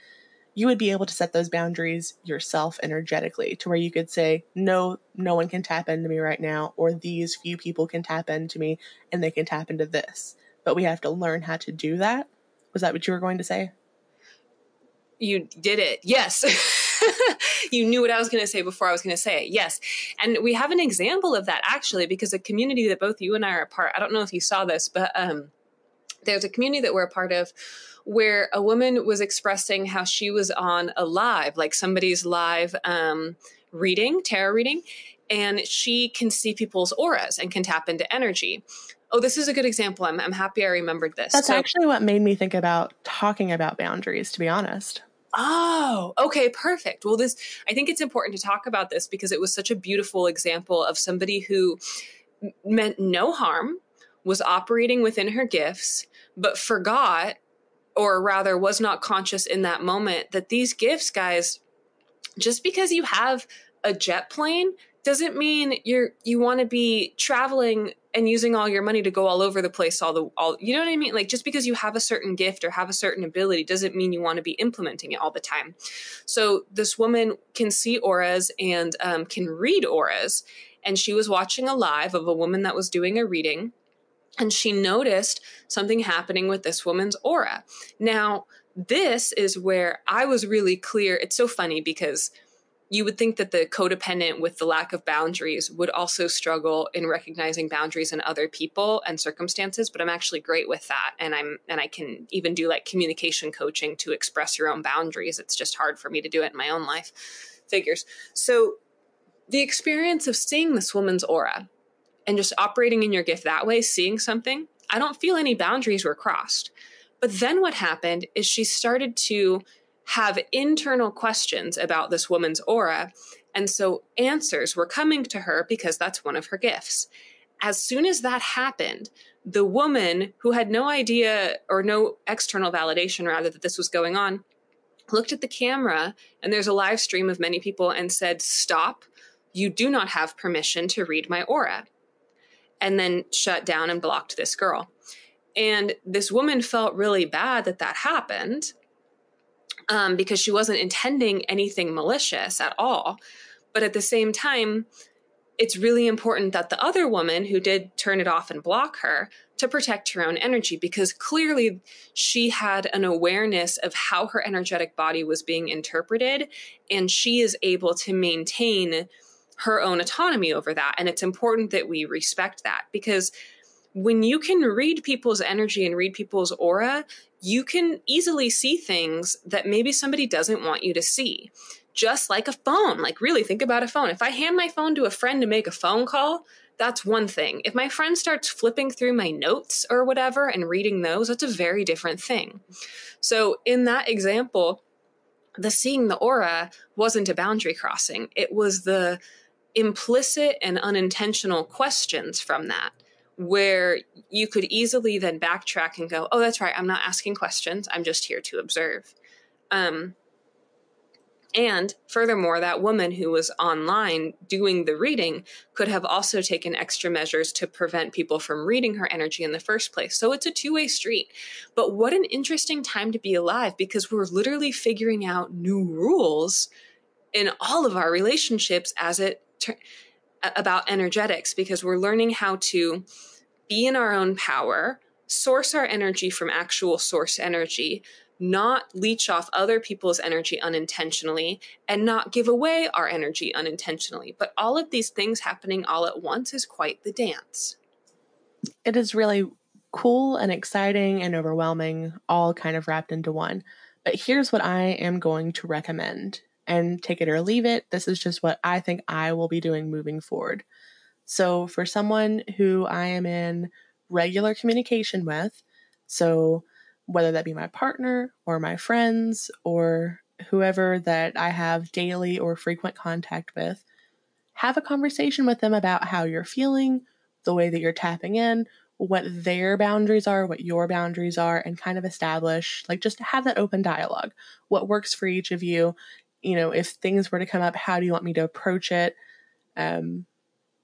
you would be able to set those boundaries yourself energetically to where you could say, no, no one can tap into me right now, or these few people can tap into me and they can tap into this. But we have to learn how to do that. Was that what you were going to say? You did it. Yes. you knew what I was going to say before I was going to say it. Yes. And we have an example of that actually, because a community that both you and I are a part, I don't know if you saw this, but um, there's a community that we're a part of where a woman was expressing how she was on a live, like somebody's live um, reading, tarot reading, and she can see people's auras and can tap into energy. Oh, this is a good example. I'm, I'm happy I remembered this. That's so, actually what made me think about talking about boundaries, to be honest. Oh, okay, perfect. Well, this, I think it's important to talk about this because it was such a beautiful example of somebody who meant no harm, was operating within her gifts, but forgot or rather was not conscious in that moment that these gifts, guys, just because you have a jet plane doesn't mean you're you want to be traveling and using all your money to go all over the place all the all you know what i mean? Like just because you have a certain gift or have a certain ability doesn't mean you want to be implementing it all the time. So this woman can see auras and um, can read auras and she was watching a live of a woman that was doing a reading and she noticed something happening with this woman's aura. Now this is where i was really clear. It's so funny because you would think that the codependent with the lack of boundaries would also struggle in recognizing boundaries in other people and circumstances but i'm actually great with that and i'm and i can even do like communication coaching to express your own boundaries. It's just hard for me to do it in my own life figures. So the experience of seeing this woman's aura and just operating in your gift that way seeing something i don't feel any boundaries were crossed but then what happened is she started to have internal questions about this woman's aura. And so answers were coming to her because that's one of her gifts. As soon as that happened, the woman who had no idea or no external validation, rather, that this was going on, looked at the camera and there's a live stream of many people and said, Stop, you do not have permission to read my aura. And then shut down and blocked this girl. And this woman felt really bad that that happened um, because she wasn't intending anything malicious at all. But at the same time, it's really important that the other woman who did turn it off and block her to protect her own energy because clearly she had an awareness of how her energetic body was being interpreted and she is able to maintain her own autonomy over that and it's important that we respect that because when you can read people's energy and read people's aura, you can easily see things that maybe somebody doesn't want you to see. Just like a phone. Like, really, think about a phone. If I hand my phone to a friend to make a phone call, that's one thing. If my friend starts flipping through my notes or whatever and reading those, that's a very different thing. So, in that example, the seeing the aura wasn't a boundary crossing, it was the implicit and unintentional questions from that where you could easily then backtrack and go, oh, that's right, I'm not asking questions, I'm just here to observe. Um, and furthermore, that woman who was online doing the reading could have also taken extra measures to prevent people from reading her energy in the first place. So it's a two way street. But what an interesting time to be alive because we're literally figuring out new rules in all of our relationships as it ter- about energetics because we're learning how to be in our own power, source our energy from actual source energy, not leech off other people's energy unintentionally, and not give away our energy unintentionally. But all of these things happening all at once is quite the dance. It is really cool and exciting and overwhelming, all kind of wrapped into one. But here's what I am going to recommend and take it or leave it. This is just what I think I will be doing moving forward. So, for someone who I am in regular communication with, so whether that be my partner or my friends or whoever that I have daily or frequent contact with, have a conversation with them about how you're feeling, the way that you're tapping in, what their boundaries are, what your boundaries are, and kind of establish, like, just have that open dialogue. What works for each of you? You know, if things were to come up, how do you want me to approach it? Um,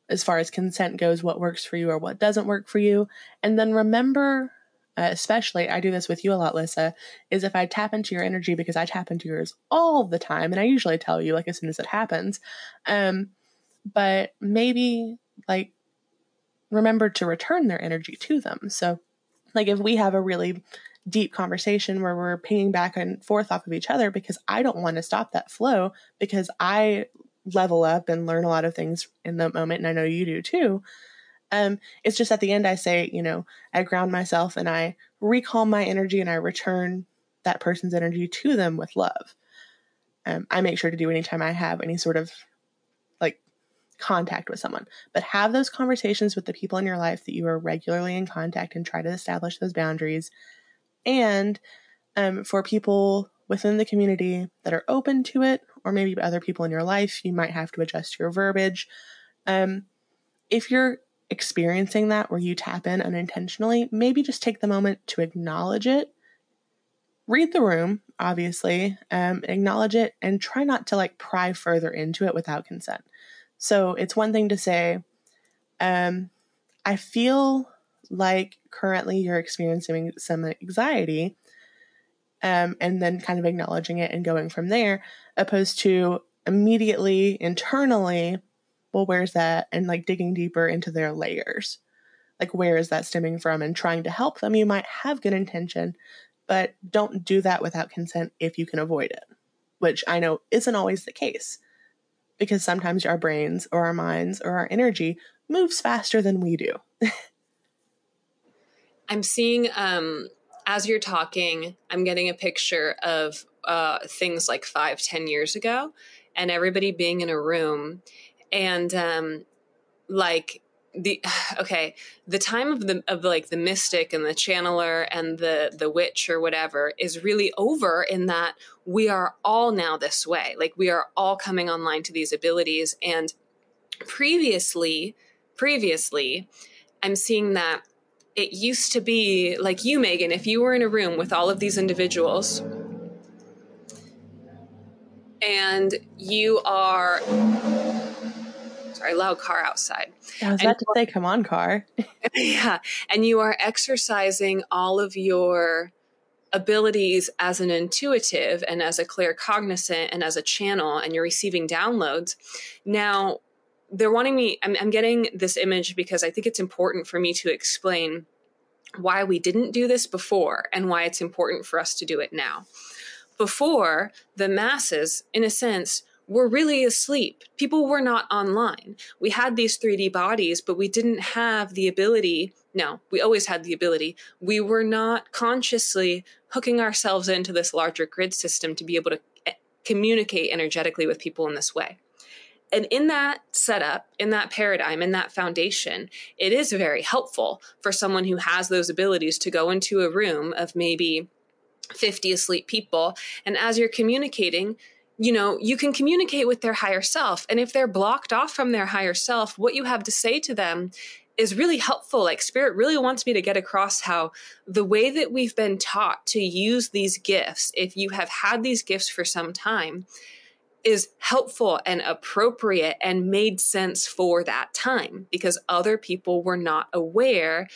as far as consent goes, what works for you or what doesn't work for you. And then remember, uh, especially, I do this with you a lot, Lissa, is if I tap into your energy because I tap into yours all the time, and I usually tell you like as soon as it happens. Um, but maybe like remember to return their energy to them. So, like if we have a really deep conversation where we're pinging back and forth off of each other because I don't want to stop that flow because I level up and learn a lot of things in the moment and I know you do too. Um, it's just at the end I say, you know, I ground myself and I recall my energy and I return that person's energy to them with love. Um, I make sure to do anytime I have any sort of like contact with someone. But have those conversations with the people in your life that you are regularly in contact and try to establish those boundaries and um, for people within the community that are open to it, or maybe other people in your life, you might have to adjust your verbiage. Um, if you're experiencing that where you tap in unintentionally, maybe just take the moment to acknowledge it. Read the room, obviously, um, acknowledge it, and try not to like pry further into it without consent. So it's one thing to say, um, I feel like currently you're experiencing some anxiety um, and then kind of acknowledging it and going from there, opposed to immediately internally, well, where's that? And like digging deeper into their layers. Like, where is that stemming from? And trying to help them. You might have good intention, but don't do that without consent if you can avoid it, which I know isn't always the case because sometimes our brains or our minds or our energy moves faster than we do. I'm seeing um, as you're talking, I'm getting a picture of uh, things like five, ten years ago, and everybody being in a room, and um, like the okay, the time of the of like the mystic and the channeler and the the witch or whatever is really over. In that we are all now this way, like we are all coming online to these abilities, and previously, previously, I'm seeing that it used to be like you, Megan, if you were in a room with all of these individuals and you are sorry, loud car outside. I was about to say, come on, car. yeah. And you are exercising all of your abilities as an intuitive and as a claircognizant and as a channel, and you're receiving downloads. Now, they're wanting me I'm, I'm getting this image because i think it's important for me to explain why we didn't do this before and why it's important for us to do it now. Before the masses in a sense were really asleep. People were not online. We had these 3d bodies but we didn't have the ability no we always had the ability. We were not consciously hooking ourselves into this larger grid system to be able to eh, communicate energetically with people in this way and in that setup, in that paradigm, in that foundation, it is very helpful for someone who has those abilities to go into a room of maybe 50 asleep people. And as you're communicating, you know, you can communicate with their higher self. And if they're blocked off from their higher self, what you have to say to them is really helpful. Like, Spirit really wants me to get across how the way that we've been taught to use these gifts, if you have had these gifts for some time, is helpful and appropriate and made sense for that time because other people were not aware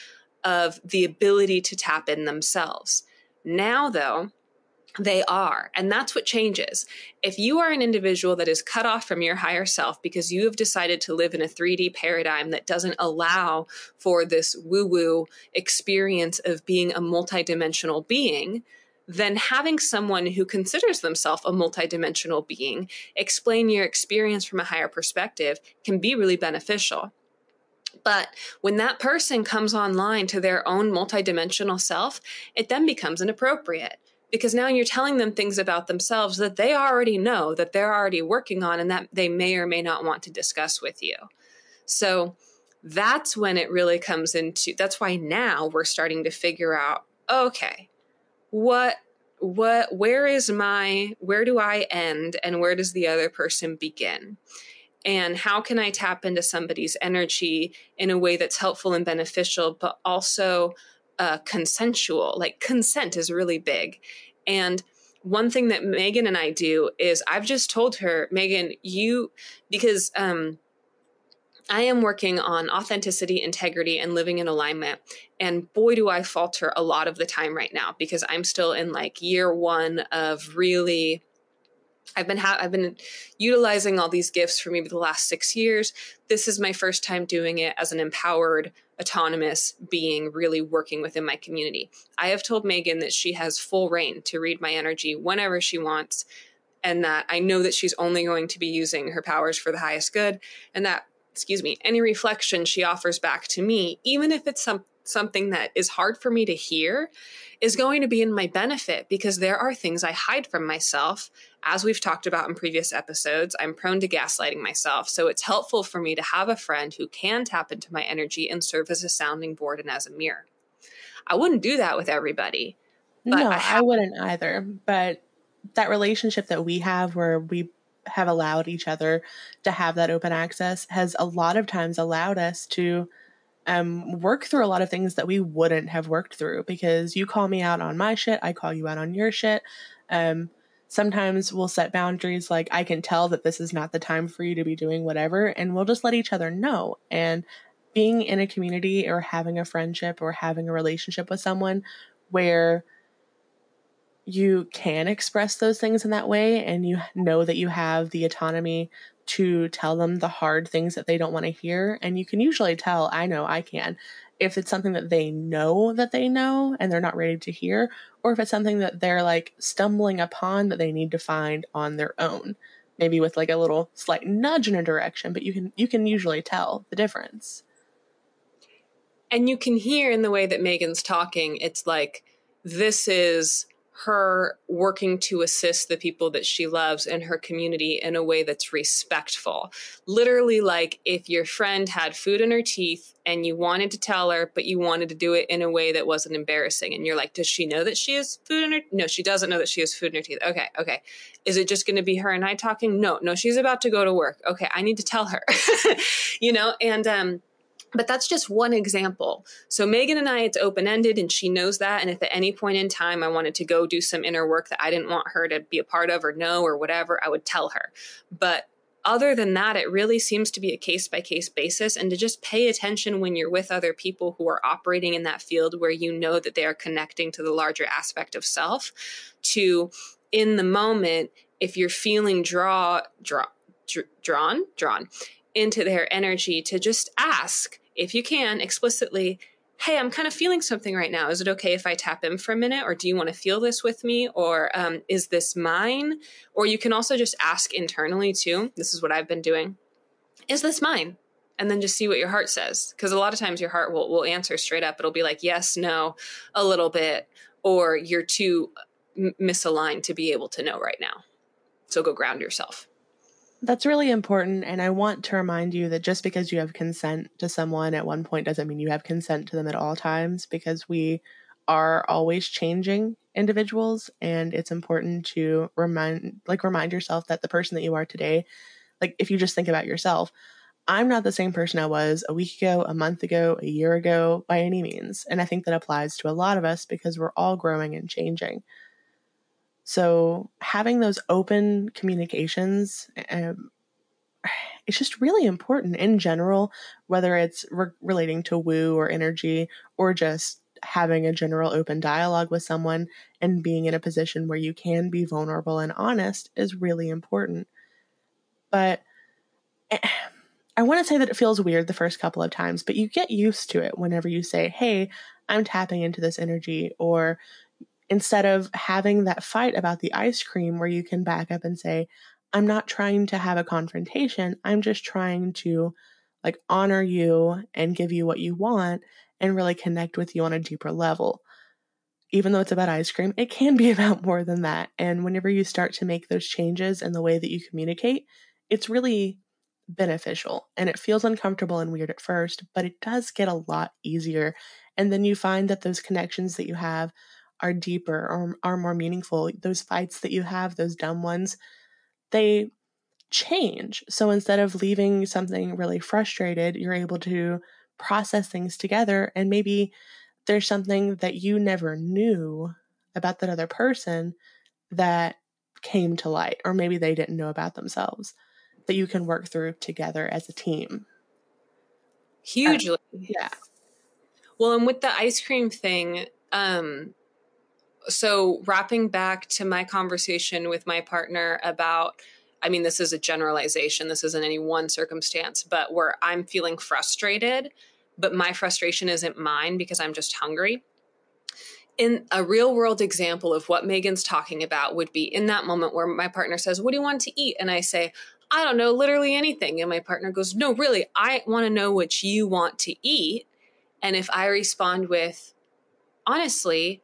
of the ability to tap in themselves. Now, though, they are. And that's what changes. If you are an individual that is cut off from your higher self because you have decided to live in a 3D paradigm that doesn't allow for this woo woo experience of being a multidimensional being, then having someone who considers themselves a multidimensional being explain your experience from a higher perspective can be really beneficial. But when that person comes online to their own multidimensional self, it then becomes inappropriate because now you're telling them things about themselves that they already know, that they're already working on, and that they may or may not want to discuss with you. So that's when it really comes into that's why now we're starting to figure out okay, what what where is my where do i end and where does the other person begin? And how can i tap into somebody's energy in a way that's helpful and beneficial but also uh, consensual? Like consent is really big. And one thing that megan and i do is i've just told her megan you because um I am working on authenticity, integrity, and living in alignment. And boy, do I falter a lot of the time right now because I'm still in like year one of really. I've been ha- I've been utilizing all these gifts for maybe the last six years. This is my first time doing it as an empowered, autonomous being, really working within my community. I have told Megan that she has full rein to read my energy whenever she wants, and that I know that she's only going to be using her powers for the highest good, and that excuse me, any reflection she offers back to me, even if it's some, something that is hard for me to hear, is going to be in my benefit because there are things I hide from myself. As we've talked about in previous episodes, I'm prone to gaslighting myself. So it's helpful for me to have a friend who can tap into my energy and serve as a sounding board and as a mirror. I wouldn't do that with everybody. no, I, I wouldn't either. But that relationship that we have where we have allowed each other to have that open access has a lot of times allowed us to um, work through a lot of things that we wouldn't have worked through because you call me out on my shit, I call you out on your shit. Um, sometimes we'll set boundaries like I can tell that this is not the time for you to be doing whatever, and we'll just let each other know. And being in a community or having a friendship or having a relationship with someone where you can express those things in that way and you know that you have the autonomy to tell them the hard things that they don't want to hear and you can usually tell i know i can if it's something that they know that they know and they're not ready to hear or if it's something that they're like stumbling upon that they need to find on their own maybe with like a little slight nudge in a direction but you can you can usually tell the difference. And you can hear in the way that megan's talking it's like this is her working to assist the people that she loves in her community in a way that's respectful. Literally, like if your friend had food in her teeth and you wanted to tell her, but you wanted to do it in a way that wasn't embarrassing. And you're like, does she know that she has food in her? No, she doesn't know that she has food in her teeth. Okay, okay. Is it just going to be her and I talking? No, no, she's about to go to work. Okay, I need to tell her, you know, and, um, but that's just one example. So Megan and I, it's open ended, and she knows that. And if at any point in time I wanted to go do some inner work that I didn't want her to be a part of or know or whatever, I would tell her. But other than that, it really seems to be a case by case basis and to just pay attention when you're with other people who are operating in that field where you know that they are connecting to the larger aspect of self to in the moment if you're feeling draw draw drawn drawn into their energy to just ask, if you can, explicitly, hey, I'm kind of feeling something right now. Is it okay if I tap in for a minute? Or do you want to feel this with me? Or um, is this mine? Or you can also just ask internally too. This is what I've been doing. Is this mine? And then just see what your heart says. Because a lot of times your heart will, will answer straight up. It'll be like, yes, no, a little bit. Or you're too misaligned to be able to know right now. So go ground yourself. That's really important. And I want to remind you that just because you have consent to someone at one point doesn't mean you have consent to them at all times because we are always changing individuals and it's important to remind like remind yourself that the person that you are today like if you just think about yourself i'm not the same person i was a week ago a month ago a year ago by any means and i think that applies to a lot of us because we're all growing and changing so having those open communications, um, it's just really important in general, whether it's re- relating to woo or energy or just having a general open dialogue with someone and being in a position where you can be vulnerable and honest is really important. But eh, I want to say that it feels weird the first couple of times, but you get used to it whenever you say, Hey, I'm tapping into this energy, or instead of having that fight about the ice cream where you can back up and say, I'm not trying to have a confrontation. I'm just trying to like honor you and give you what you want and really connect with you on a deeper level. Even though it's about ice cream, it can be about more than that. And whenever you start to make those changes in the way that you communicate, it's really beneficial and it feels uncomfortable and weird at first, but it does get a lot easier. And then you find that those connections that you have are deeper or are more meaningful. Those fights that you have, those dumb ones, they change. So instead of leaving something really frustrated, you're able to process things together and maybe there's something that you never knew about that other person that came to light or maybe they didn't know about themselves that you can work through together as a team. Hugely. Uh, yeah. Well, and with the ice cream thing, um, so wrapping back to my conversation with my partner about I mean, this is a generalization. This isn't any one circumstance, but where I'm feeling frustrated, but my frustration isn't mine because I'm just hungry. In a real world example of what Megan's talking about would be in that moment where my partner says, What do you want to eat? And I say, I don't know, literally anything. And my partner goes, No, really, I want to know what you want to eat. And if I respond with, Honestly,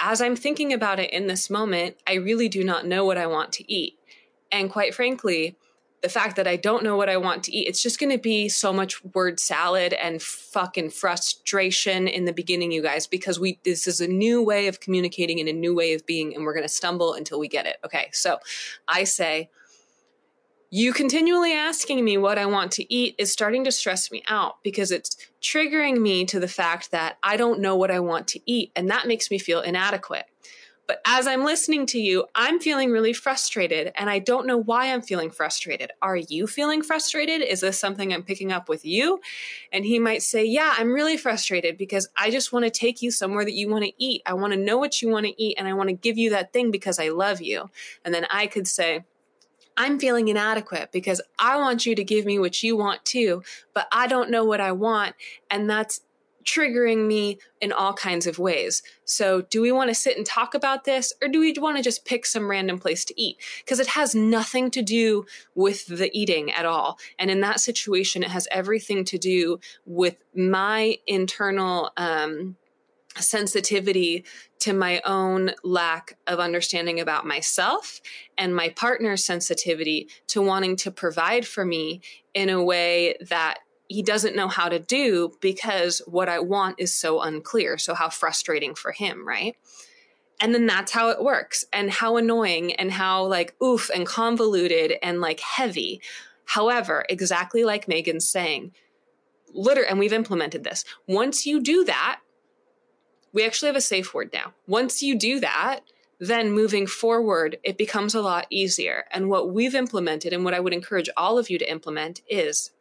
as I'm thinking about it in this moment, I really do not know what I want to eat. And quite frankly, the fact that I don't know what I want to eat, it's just going to be so much word salad and fucking frustration in the beginning, you guys, because we this is a new way of communicating and a new way of being, and we're going to stumble until we get it. Okay, so I say, you continually asking me what I want to eat is starting to stress me out because it's triggering me to the fact that I don't know what I want to eat, and that makes me feel inadequate. But as I'm listening to you, I'm feeling really frustrated and I don't know why I'm feeling frustrated. Are you feeling frustrated? Is this something I'm picking up with you? And he might say, Yeah, I'm really frustrated because I just want to take you somewhere that you want to eat. I want to know what you want to eat and I want to give you that thing because I love you. And then I could say, I'm feeling inadequate because I want you to give me what you want too, but I don't know what I want. And that's triggering me in all kinds of ways. So, do we want to sit and talk about this or do we want to just pick some random place to eat? Because it has nothing to do with the eating at all. And in that situation, it has everything to do with my internal um, sensitivity to my own lack of understanding about myself and my partner's sensitivity to wanting to provide for me in a way that he doesn't know how to do because what I want is so unclear. So, how frustrating for him, right? And then that's how it works, and how annoying, and how like oof and convoluted and like heavy. However, exactly like Megan's saying, literally, and we've implemented this. Once you do that, we actually have a safe word now. Once you do that, then moving forward, it becomes a lot easier. And what we've implemented and what I would encourage all of you to implement is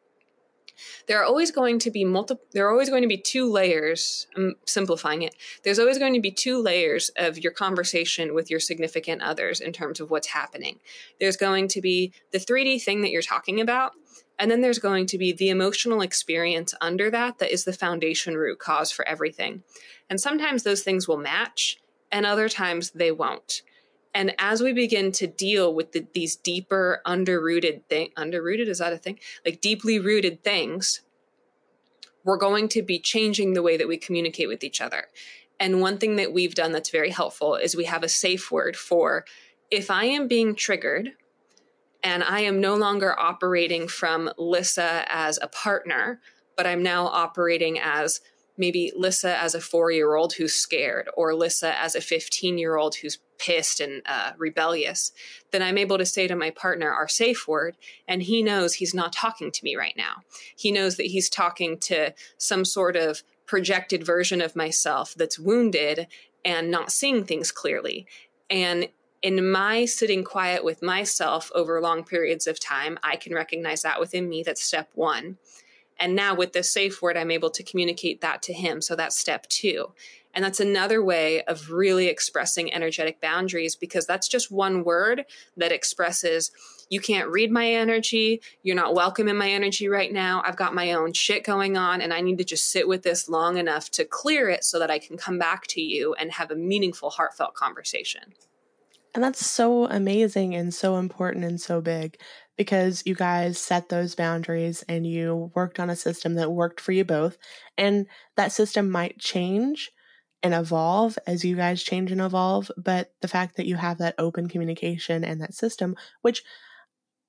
there are always going to be multiple there are always going to be two layers i'm simplifying it there's always going to be two layers of your conversation with your significant others in terms of what's happening there's going to be the 3d thing that you're talking about and then there's going to be the emotional experience under that that is the foundation root cause for everything. And sometimes those things will match, and other times they won't. And as we begin to deal with the, these deeper, underrooted thing, underrooted is that a thing? Like deeply rooted things, we're going to be changing the way that we communicate with each other. And one thing that we've done that's very helpful is we have a safe word for if I am being triggered and I am no longer operating from Lissa as a partner, but I'm now operating as maybe Lissa as a four year old who's scared, or Lissa as a 15 year old who's pissed and uh, rebellious, then I'm able to say to my partner our safe word, and he knows he's not talking to me right now. He knows that he's talking to some sort of projected version of myself that's wounded and not seeing things clearly. And in my sitting quiet with myself over long periods of time, I can recognize that within me. That's step one. And now with the safe word, I'm able to communicate that to him. So that's step two. And that's another way of really expressing energetic boundaries because that's just one word that expresses you can't read my energy. You're not welcome in my energy right now. I've got my own shit going on and I need to just sit with this long enough to clear it so that I can come back to you and have a meaningful, heartfelt conversation. And that's so amazing and so important and so big because you guys set those boundaries and you worked on a system that worked for you both. And that system might change and evolve as you guys change and evolve. But the fact that you have that open communication and that system, which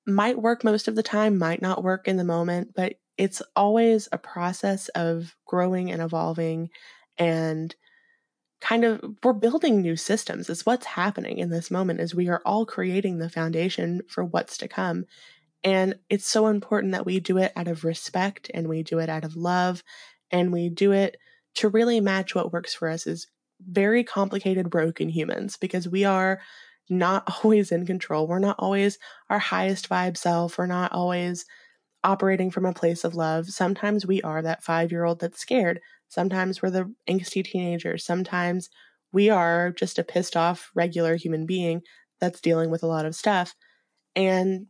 might work most of the time, might not work in the moment, but it's always a process of growing and evolving and kind of we're building new systems is what's happening in this moment is we are all creating the foundation for what's to come. And it's so important that we do it out of respect and we do it out of love and we do it to really match what works for us as very complicated broken humans because we are not always in control. We're not always our highest vibe self. We're not always operating from a place of love. Sometimes we are that 5 year old that's scared Sometimes we're the angsty teenager. Sometimes we are just a pissed off regular human being that's dealing with a lot of stuff. And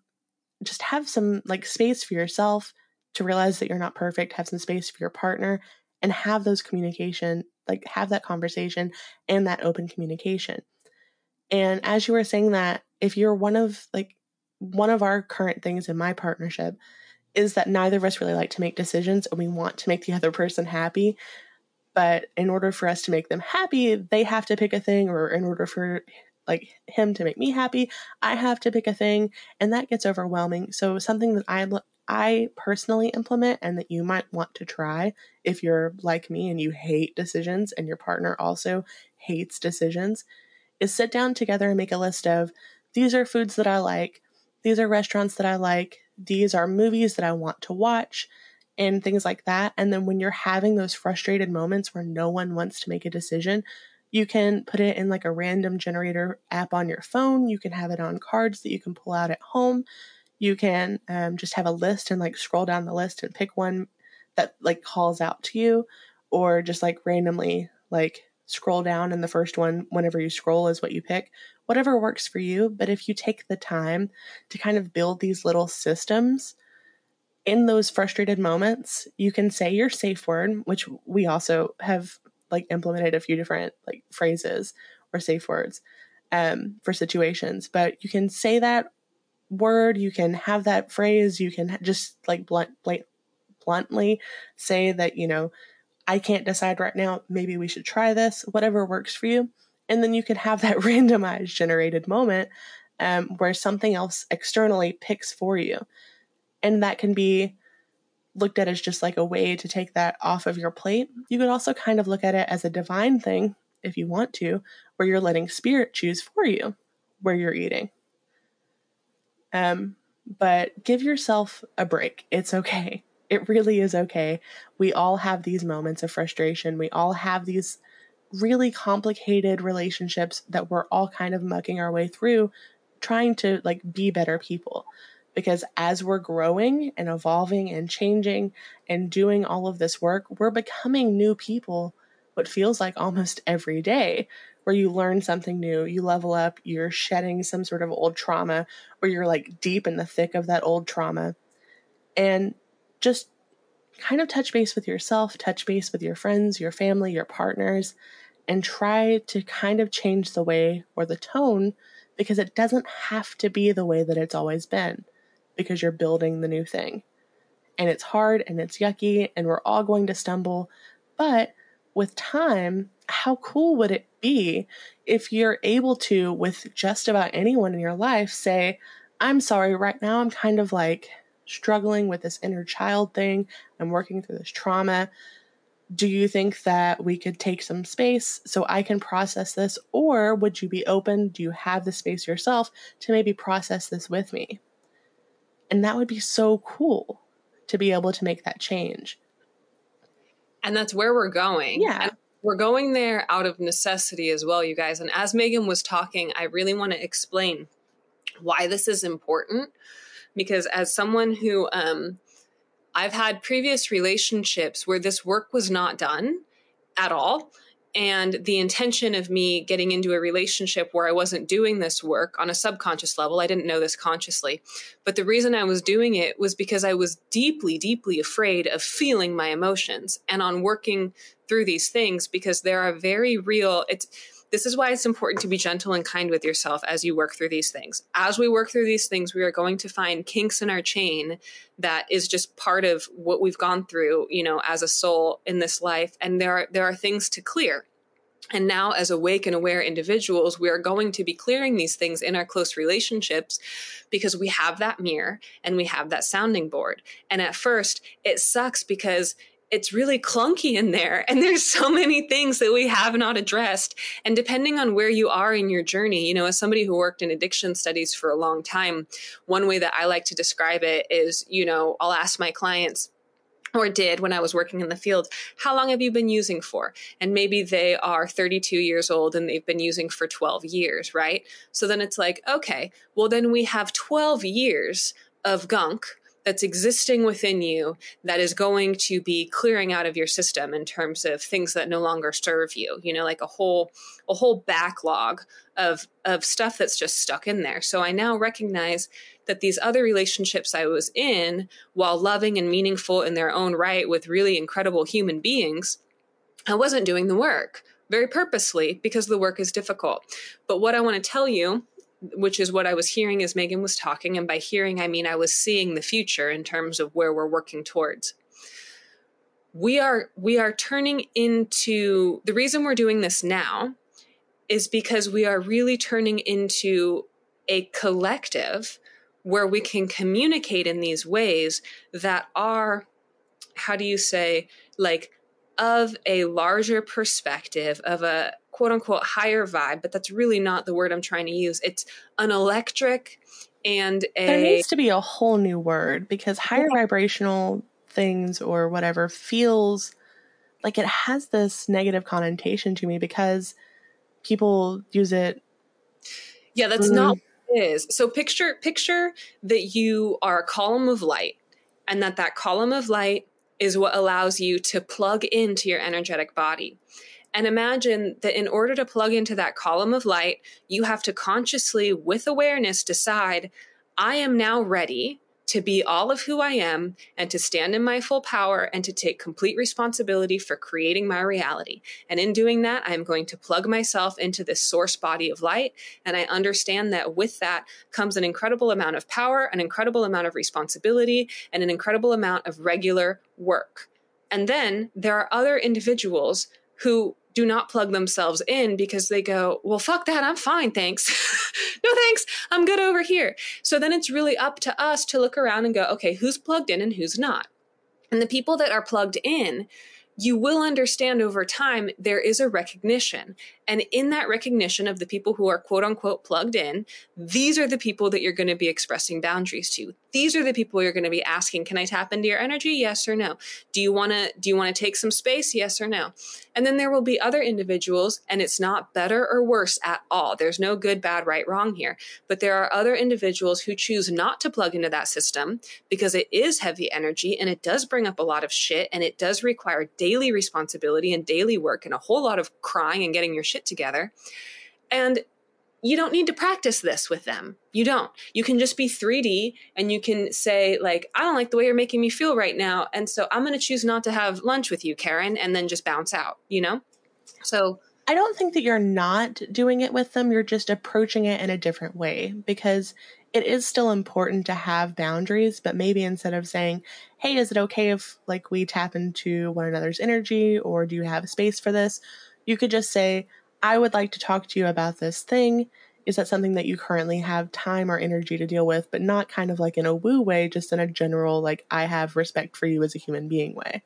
just have some like space for yourself to realize that you're not perfect, have some space for your partner, and have those communication, like have that conversation and that open communication. And as you were saying that, if you're one of like one of our current things in my partnership is that neither of us really like to make decisions and we want to make the other person happy. But in order for us to make them happy, they have to pick a thing, or in order for like him to make me happy, I have to pick a thing, and that gets overwhelming. So something that I I personally implement and that you might want to try if you're like me and you hate decisions and your partner also hates decisions is sit down together and make a list of these are foods that I like, these are restaurants that I like, these are movies that I want to watch and things like that. And then when you're having those frustrated moments where no one wants to make a decision, You can put it in like a random generator app on your phone. You can have it on cards that you can pull out at home. You can um, just have a list and like scroll down the list and pick one that like calls out to you, or just like randomly like scroll down and the first one, whenever you scroll, is what you pick. Whatever works for you. But if you take the time to kind of build these little systems, in those frustrated moments, you can say your safe word, which we also have like implemented a few different like phrases or safe words um, for situations. But you can say that word, you can have that phrase, you can just like blunt, blunt bluntly say that you know I can't decide right now. Maybe we should try this. Whatever works for you, and then you can have that randomized generated moment um, where something else externally picks for you, and that can be looked at as just like a way to take that off of your plate. You could also kind of look at it as a divine thing if you want to, where you're letting spirit choose for you where you're eating. Um, but give yourself a break. It's okay. It really is okay. We all have these moments of frustration. We all have these really complicated relationships that we're all kind of mucking our way through trying to like be better people because as we're growing and evolving and changing and doing all of this work, we're becoming new people what feels like almost every day, where you learn something new, you level up, you're shedding some sort of old trauma, or you're like deep in the thick of that old trauma. And just kind of touch base with yourself, touch base with your friends, your family, your partners, and try to kind of change the way or the tone because it doesn't have to be the way that it's always been because you're building the new thing. And it's hard and it's yucky and we're all going to stumble. But with time, how cool would it be if you're able to, with just about anyone in your life, say, I'm sorry, right now I'm kind of like struggling with this inner child thing. I'm working through this trauma. Do you think that we could take some space so I can process this? Or would you be open? Do you have the space yourself to maybe process this with me? And that would be so cool to be able to make that change. And that's where we're going. Yeah. And we're going there out of necessity as well, you guys. And as Megan was talking, I really want to explain why this is important. Because as someone who, um, I've had previous relationships where this work was not done at all and the intention of me getting into a relationship where I wasn't doing this work on a subconscious level, I didn't know this consciously. But the reason I was doing it was because I was deeply, deeply afraid of feeling my emotions and on working through these things because there are very real, it's, this is why it's important to be gentle and kind with yourself as you work through these things. As we work through these things, we are going to find kinks in our chain that is just part of what we've gone through, you know, as a soul in this life. And there are, there are things to clear. And now, as awake and aware individuals, we are going to be clearing these things in our close relationships because we have that mirror and we have that sounding board. And at first, it sucks because it's really clunky in there and there's so many things that we have not addressed and depending on where you are in your journey you know as somebody who worked in addiction studies for a long time one way that i like to describe it is you know i'll ask my clients or did when I was working in the field, how long have you been using for? And maybe they are 32 years old and they've been using for 12 years, right? So then it's like, okay, well, then we have 12 years of gunk that's existing within you that is going to be clearing out of your system in terms of things that no longer serve you you know like a whole a whole backlog of of stuff that's just stuck in there. So i now recognize that these other relationships i was in while loving and meaningful in their own right with really incredible human beings i wasn't doing the work very purposely because the work is difficult. But what i want to tell you which is what I was hearing as Megan was talking. And by hearing, I mean I was seeing the future in terms of where we're working towards. We are we are turning into the reason we're doing this now is because we are really turning into a collective where we can communicate in these ways that are how do you say like of a larger perspective of a quote unquote higher vibe, but that's really not the word I'm trying to use. It's an electric and a. There needs to be a whole new word because higher yeah. vibrational things or whatever feels like it has this negative connotation to me because people use it. Yeah, that's mm. not what it is. So picture picture that you are a column of light and that that column of light is what allows you to plug into your energetic body. And imagine that in order to plug into that column of light, you have to consciously, with awareness, decide I am now ready to be all of who I am and to stand in my full power and to take complete responsibility for creating my reality. And in doing that, I'm going to plug myself into this source body of light. And I understand that with that comes an incredible amount of power, an incredible amount of responsibility, and an incredible amount of regular work. And then there are other individuals who do not plug themselves in because they go, well, fuck that. I'm fine. Thanks. no, thanks. I'm good over here. So then it's really up to us to look around and go, okay, who's plugged in and who's not? And the people that are plugged in, you will understand over time there is a recognition. And in that recognition of the people who are quote unquote plugged in, these are the people that you're going to be expressing boundaries to. These are the people you're going to be asking, can I tap into your energy? Yes or no. Do you want to do you want to take some space? Yes or no. And then there will be other individuals and it's not better or worse at all. There's no good, bad, right, wrong here. But there are other individuals who choose not to plug into that system because it is heavy energy and it does bring up a lot of shit and it does require daily responsibility and daily work and a whole lot of crying and getting your shit together. And you don't need to practice this with them. You don't. You can just be 3D and you can say, like, I don't like the way you're making me feel right now. And so I'm going to choose not to have lunch with you, Karen, and then just bounce out, you know? So I don't think that you're not doing it with them. You're just approaching it in a different way because it is still important to have boundaries, but maybe instead of saying, Hey, is it okay if like we tap into one another's energy or do you have space for this? You could just say, I would like to talk to you about this thing. Is that something that you currently have time or energy to deal with, but not kind of like in a woo way, just in a general, like, I have respect for you as a human being way?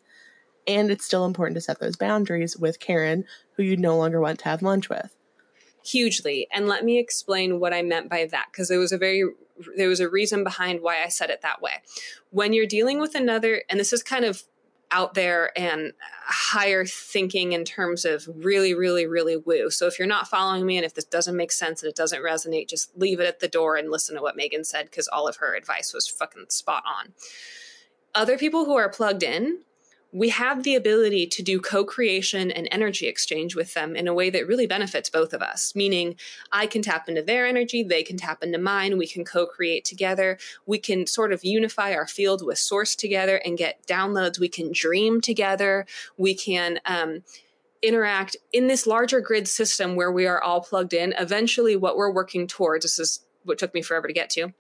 And it's still important to set those boundaries with Karen, who you no longer want to have lunch with. Hugely. And let me explain what I meant by that, because there was a very there was a reason behind why I said it that way. When you're dealing with another, and this is kind of out there and higher thinking in terms of really, really, really woo. So if you're not following me and if this doesn't make sense and it doesn't resonate, just leave it at the door and listen to what Megan said because all of her advice was fucking spot on. Other people who are plugged in we have the ability to do co creation and energy exchange with them in a way that really benefits both of us. Meaning, I can tap into their energy, they can tap into mine, we can co create together, we can sort of unify our field with source together and get downloads, we can dream together, we can. Um, interact in this larger grid system where we are all plugged in eventually what we're working towards this is what took me forever to get to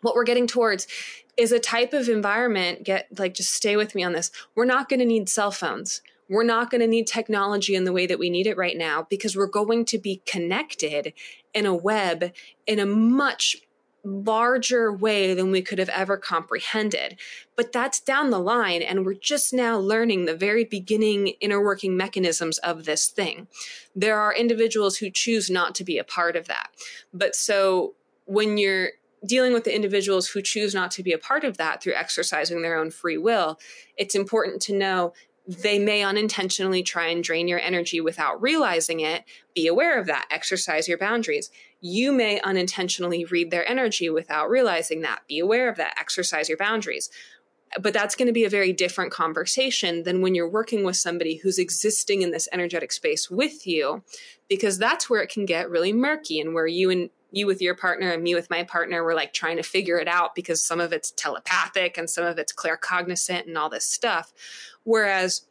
what we're getting towards is a type of environment get like just stay with me on this we're not going to need cell phones we're not going to need technology in the way that we need it right now because we're going to be connected in a web in a much larger way than we could have ever comprehended. But that's down the line, and we're just now learning the very beginning inner working mechanisms of this thing. There are individuals who choose not to be a part of that. But so when you're dealing with the individuals who choose not to be a part of that through exercising their own free will, it's important to know they may unintentionally try and drain your energy without realizing it. Be aware of that. Exercise your boundaries. You may unintentionally read their energy without realizing that. Be aware of that. Exercise your boundaries. But that's going to be a very different conversation than when you're working with somebody who's existing in this energetic space with you, because that's where it can get really murky and where you and you with your partner and me with my partner we're like trying to figure it out because some of it's telepathic and some of it's claircognizant and all this stuff. Whereas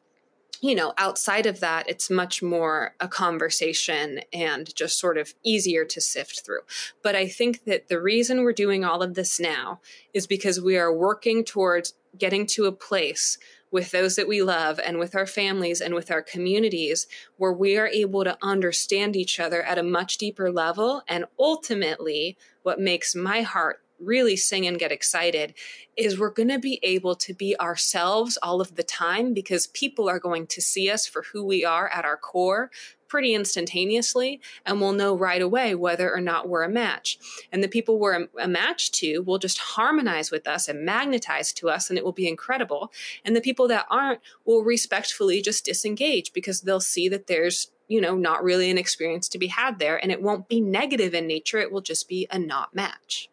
you know outside of that it's much more a conversation and just sort of easier to sift through. But i think that the reason we're doing all of this now is because we are working towards getting to a place with those that we love and with our families and with our communities where we are able to understand each other at a much deeper level. And ultimately, what makes my heart really sing and get excited is we're going to be able to be ourselves all of the time because people are going to see us for who we are at our core pretty instantaneously and we'll know right away whether or not we're a match. And the people we're a match to will just harmonize with us and magnetize to us and it will be incredible. And the people that aren't will respectfully just disengage because they'll see that there's you know, not really an experience to be had there. And it won't be negative in nature, it will just be a not match.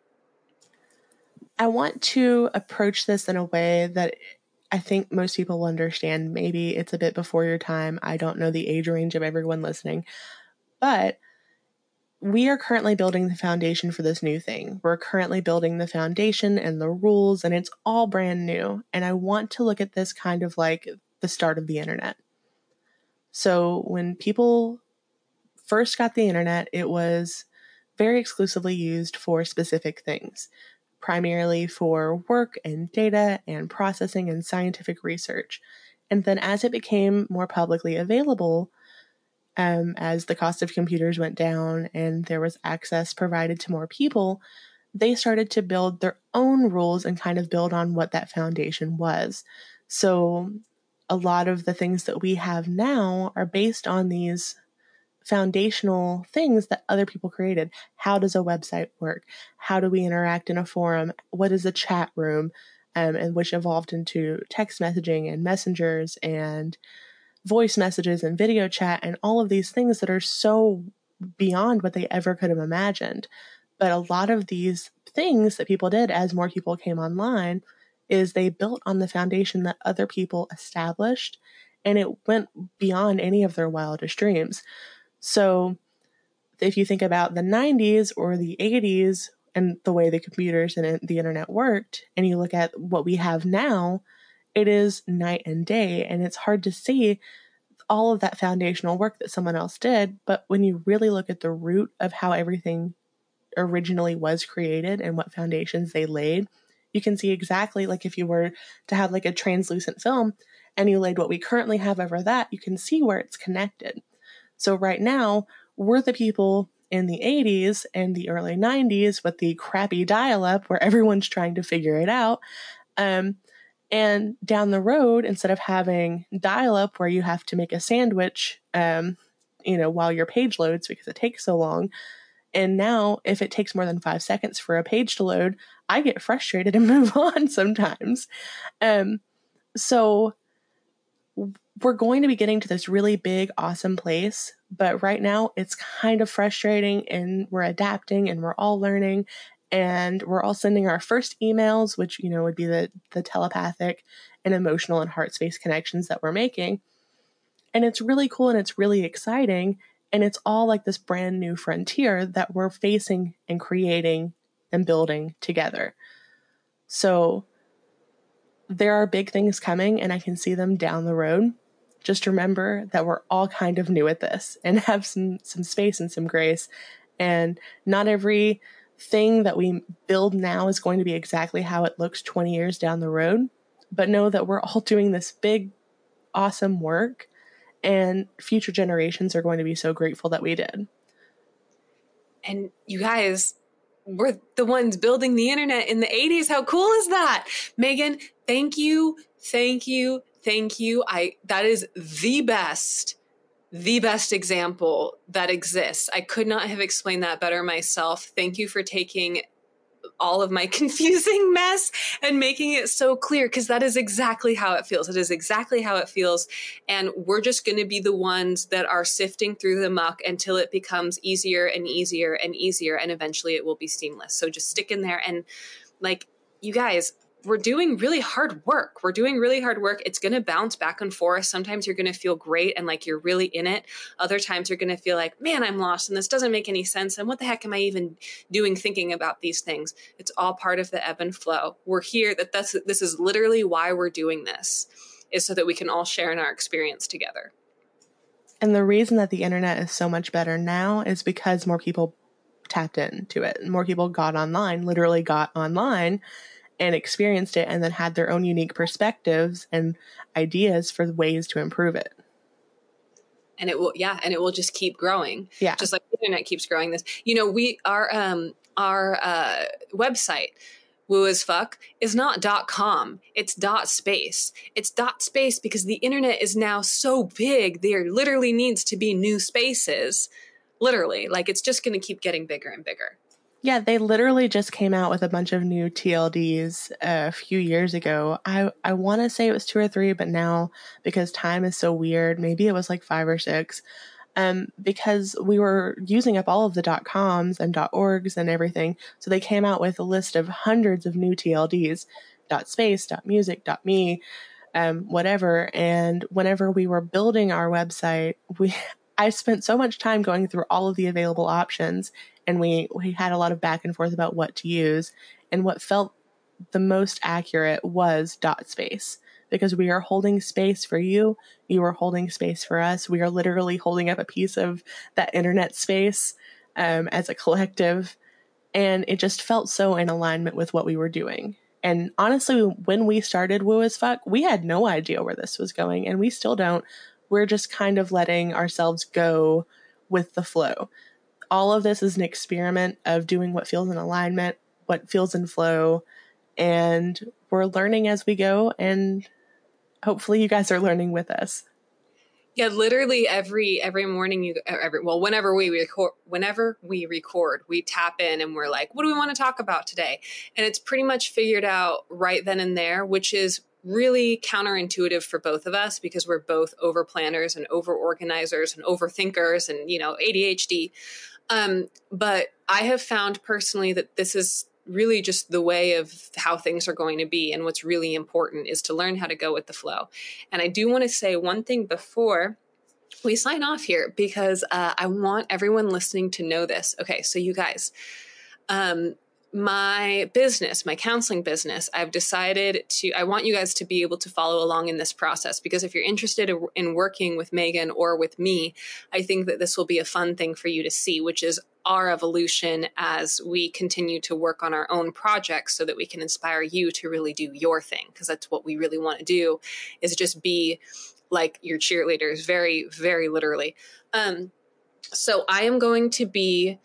I want to approach this in a way that I think most people will understand. Maybe it's a bit before your time. I don't know the age range of everyone listening, but we are currently building the foundation for this new thing. We're currently building the foundation and the rules, and it's all brand new. And I want to look at this kind of like the start of the internet. So, when people first got the internet, it was very exclusively used for specific things, primarily for work and data and processing and scientific research. And then, as it became more publicly available, um, as the cost of computers went down and there was access provided to more people, they started to build their own rules and kind of build on what that foundation was. So, a lot of the things that we have now are based on these foundational things that other people created. How does a website work? How do we interact in a forum? What is a chat room? Um, and which evolved into text messaging and messengers and voice messages and video chat and all of these things that are so beyond what they ever could have imagined. But a lot of these things that people did as more people came online is they built on the foundation that other people established and it went beyond any of their wildest dreams. So if you think about the 90s or the 80s and the way the computers and the internet worked, and you look at what we have now, it is night and day. And it's hard to see all of that foundational work that someone else did. But when you really look at the root of how everything originally was created and what foundations they laid, you can see exactly like if you were to have like a translucent film and you laid what we currently have over that, you can see where it's connected. So right now, we're the people in the 80s and the early 90s with the crappy dial up where everyone's trying to figure it out. Um, and down the road, instead of having dial up where you have to make a sandwich, um, you know, while your page loads because it takes so long. And now, if it takes more than five seconds for a page to load, I get frustrated and move on sometimes. Um, so, we're going to be getting to this really big, awesome place. But right now, it's kind of frustrating and we're adapting and we're all learning and we're all sending our first emails which you know would be the the telepathic and emotional and heart space connections that we're making and it's really cool and it's really exciting and it's all like this brand new frontier that we're facing and creating and building together so there are big things coming and i can see them down the road. Just remember that we're all kind of new at this and have some some space and some grace. And not every thing that we build now is going to be exactly how it looks 20 years down the road, but know that we're all doing this big, awesome work, and future generations are going to be so grateful that we did. And you guys, we're the ones building the internet in the 80s. How cool is that? Megan, thank you, thank you, thank you. I that is the best the best example that exists. I could not have explained that better myself. Thank you for taking all of my confusing mess and making it so clear because that is exactly how it feels. It is exactly how it feels. And we're just going to be the ones that are sifting through the muck until it becomes easier and easier and easier. And eventually it will be seamless. So just stick in there and like, you guys, we're doing really hard work. We're doing really hard work. It's going to bounce back and forth. Sometimes you're going to feel great and like you're really in it. Other times you're going to feel like, man, I'm lost and this doesn't make any sense. And what the heck am I even doing thinking about these things? It's all part of the ebb and flow. We're here that that's, this is literally why we're doing this is so that we can all share in our experience together. And the reason that the internet is so much better now is because more people tapped into it. More people got online, literally got online and experienced it and then had their own unique perspectives and ideas for ways to improve it. And it will yeah and it will just keep growing. Yeah. Just like the internet keeps growing this. You know we our um our uh website woo as fuck is not dot com. It's dot space. It's dot space because the internet is now so big there literally needs to be new spaces. Literally like it's just going to keep getting bigger and bigger yeah, they literally just came out with a bunch of new TLDs a few years ago. I I want to say it was two or three, but now because time is so weird, maybe it was like five or six. um, because we were using up all of the .coms and .orgs and everything. So they came out with a list of hundreds of new TLDs, .space, .music, .me, um, whatever. And whenever we were building our website, we I spent so much time going through all of the available options, and we we had a lot of back and forth about what to use. And what felt the most accurate was dot space because we are holding space for you. You are holding space for us. We are literally holding up a piece of that internet space um, as a collective. And it just felt so in alignment with what we were doing. And honestly, when we started Woo as Fuck, we had no idea where this was going, and we still don't. We're just kind of letting ourselves go with the flow. All of this is an experiment of doing what feels in alignment, what feels in flow, and we're learning as we go. And hopefully, you guys are learning with us. Yeah, literally every every morning you every well whenever we record whenever we record we tap in and we're like what do we want to talk about today and it's pretty much figured out right then and there which is really counterintuitive for both of us because we're both over planners and over organizers and overthinkers and you know ADHD um, but I have found personally that this is really just the way of how things are going to be. And what's really important is to learn how to go with the flow. And I do want to say one thing before we sign off here because uh, I want everyone listening to know this. Okay, so you guys, um, my business, my counseling business, I've decided to, I want you guys to be able to follow along in this process because if you're interested in working with Megan or with me, I think that this will be a fun thing for you to see, which is our evolution as we continue to work on our own projects so that we can inspire you to really do your thing. Because that's what we really want to do is just be like your cheerleaders very very literally. Um so i am going to be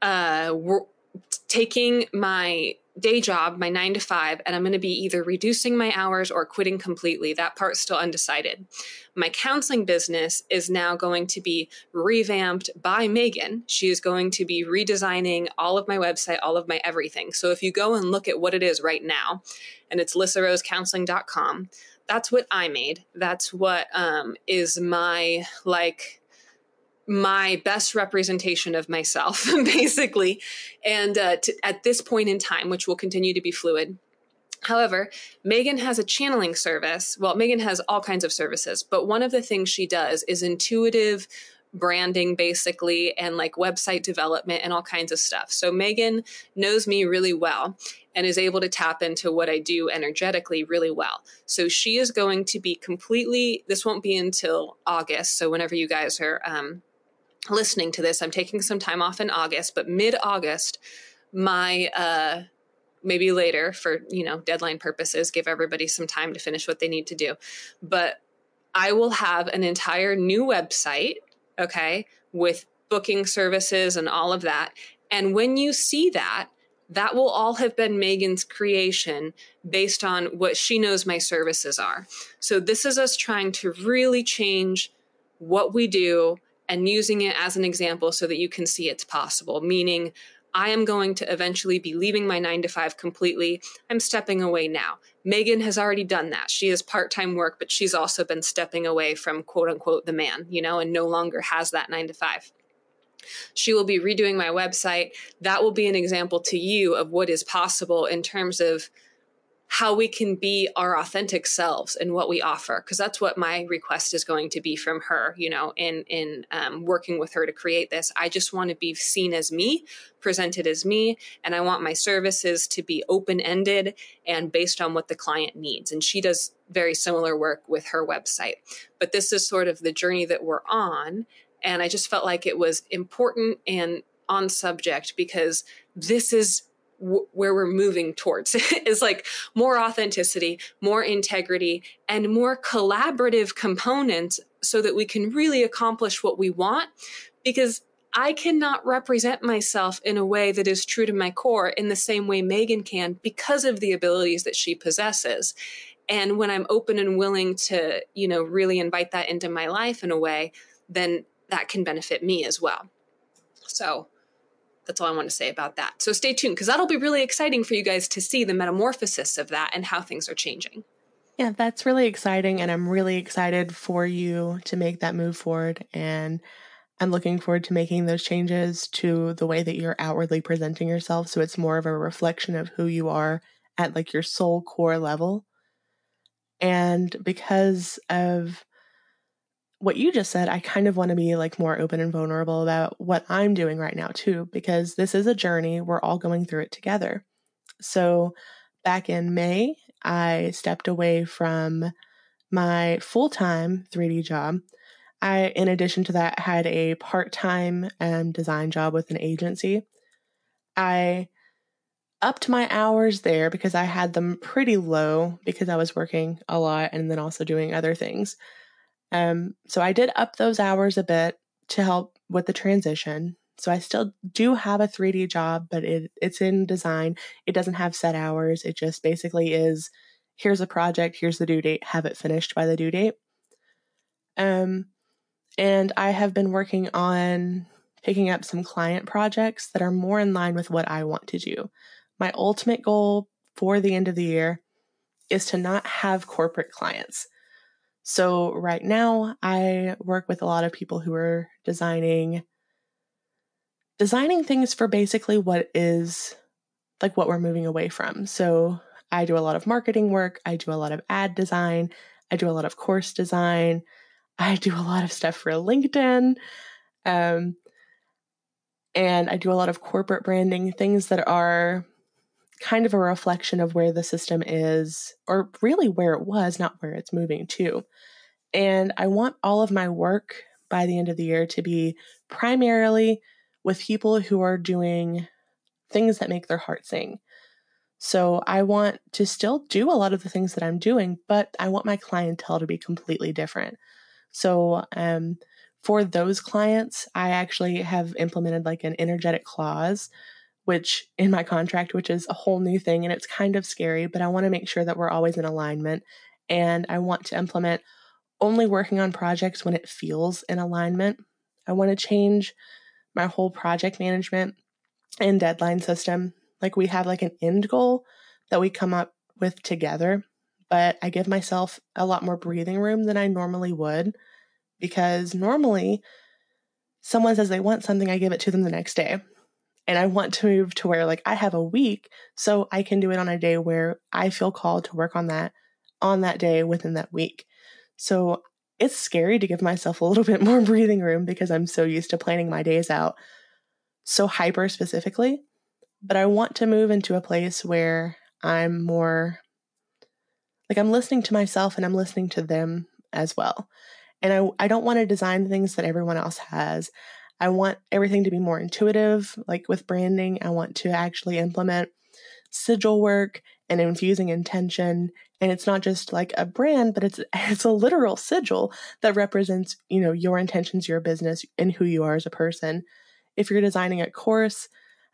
uh taking my day job, my nine to five, and I'm going to be either reducing my hours or quitting completely. That part's still undecided. My counseling business is now going to be revamped by Megan. She is going to be redesigning all of my website, all of my everything. So if you go and look at what it is right now, and it's lissarosecounseling.com, that's what I made. That's what um, is my like my best representation of myself, basically. And uh, to, at this point in time, which will continue to be fluid. However, Megan has a channeling service. Well, Megan has all kinds of services, but one of the things she does is intuitive branding, basically, and like website development and all kinds of stuff. So Megan knows me really well and is able to tap into what I do energetically really well. So she is going to be completely, this won't be until August. So whenever you guys are, um, listening to this, I'm taking some time off in August, but mid August, my uh, maybe later for you know deadline purposes, give everybody some time to finish what they need to do. But I will have an entire new website, okay, with booking services and all of that. And when you see that, that will all have been Megan's creation based on what she knows my services are. So this is us trying to really change what we do and using it as an example so that you can see it's possible. Meaning, I am going to eventually be leaving my nine to five completely. I'm stepping away now. Megan has already done that. She has part time work, but she's also been stepping away from quote unquote the man, you know, and no longer has that nine to five. She will be redoing my website. That will be an example to you of what is possible in terms of how we can be our authentic selves and what we offer because that's what my request is going to be from her you know in in um, working with her to create this. I just want to be seen as me presented as me and i want my services to be open-ended and based on what the client needs. And she does very similar work with her website. But this is sort of the journey that we're on and i just felt like it was important and on subject because this is where we're moving towards is like more authenticity, more integrity, and more collaborative components so that we can really accomplish what we want. Because I cannot represent myself in a way that is true to my core in the same way Megan can because of the abilities that she possesses. And when I'm open and willing to, you know, really invite that into my life in a way, then that can benefit me as well. So that's all I want to say about that. So stay tuned because that'll be really exciting for you guys to see the metamorphosis of that and how things are changing. Yeah, that's really exciting. And I'm really excited for you to make that move forward. And I'm looking forward to making those changes to the way that you're outwardly presenting yourself. So it's more of a reflection of who you are at like your soul core level. And because of what you just said, I kind of want to be like more open and vulnerable about what I'm doing right now too, because this is a journey. We're all going through it together. So back in May, I stepped away from my full time 3D job. I, in addition to that, had a part time um, design job with an agency. I upped my hours there because I had them pretty low because I was working a lot and then also doing other things. Um, so I did up those hours a bit to help with the transition. So I still do have a 3D job, but it, it's in design. It doesn't have set hours. It just basically is here's a project, here's the due date, have it finished by the due date. Um, and I have been working on picking up some client projects that are more in line with what I want to do. My ultimate goal for the end of the year is to not have corporate clients. So, right now, I work with a lot of people who are designing designing things for basically what is like what we're moving away from. So, I do a lot of marketing work, I do a lot of ad design, I do a lot of course design, I do a lot of stuff for LinkedIn. Um, and I do a lot of corporate branding, things that are kind of a reflection of where the system is, or really where it was, not where it's moving to. And I want all of my work by the end of the year to be primarily with people who are doing things that make their heart sing. So I want to still do a lot of the things that I'm doing, but I want my clientele to be completely different. So um, for those clients, I actually have implemented like an energetic clause which in my contract, which is a whole new thing and it's kind of scary, but I want to make sure that we're always in alignment. And I want to implement only working on projects when it feels in alignment. I want to change my whole project management and deadline system. Like we have like an end goal that we come up with together, but I give myself a lot more breathing room than I normally would because normally someone says they want something, I give it to them the next day. And I want to move to where like I have a week so I can do it on a day where I feel called to work on that on that day within that week. So it's scary to give myself a little bit more breathing room because I'm so used to planning my days out so hyper specifically. But I want to move into a place where I'm more like I'm listening to myself and I'm listening to them as well. And I, I don't want to design things that everyone else has. I want everything to be more intuitive, like with branding. I want to actually implement sigil work and infusing intention. And it's not just like a brand, but it's it's a literal sigil that represents, you know, your intentions, your business, and who you are as a person. If you're designing a course,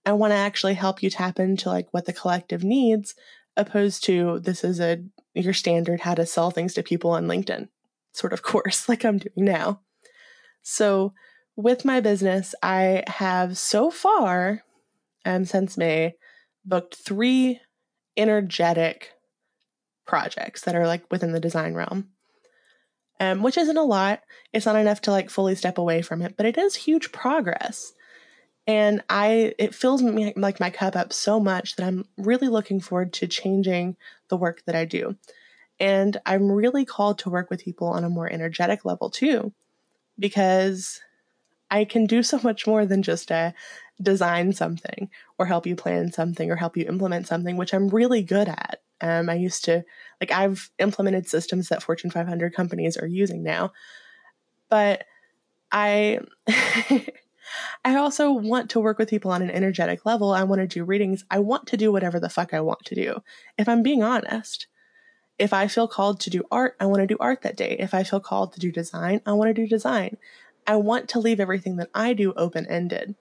I want to actually help you tap into like what the collective needs, opposed to this is a your standard how to sell things to people on LinkedIn sort of course, like I'm doing now. So with my business, I have so far, um, since May, booked three energetic projects that are like within the design realm. Um, which isn't a lot. It's not enough to like fully step away from it, but it is huge progress. And I, it fills me like my cup up so much that I'm really looking forward to changing the work that I do. And I'm really called to work with people on a more energetic level too, because I can do so much more than just uh, design something or help you plan something or help you implement something, which I'm really good at. Um, I used to, like, I've implemented systems that Fortune 500 companies are using now. But I. I also want to work with people on an energetic level. I want to do readings. I want to do whatever the fuck I want to do. If I'm being honest, if I feel called to do art, I want to do art that day. If I feel called to do design, I want to do design. I want to leave everything that I do open ended.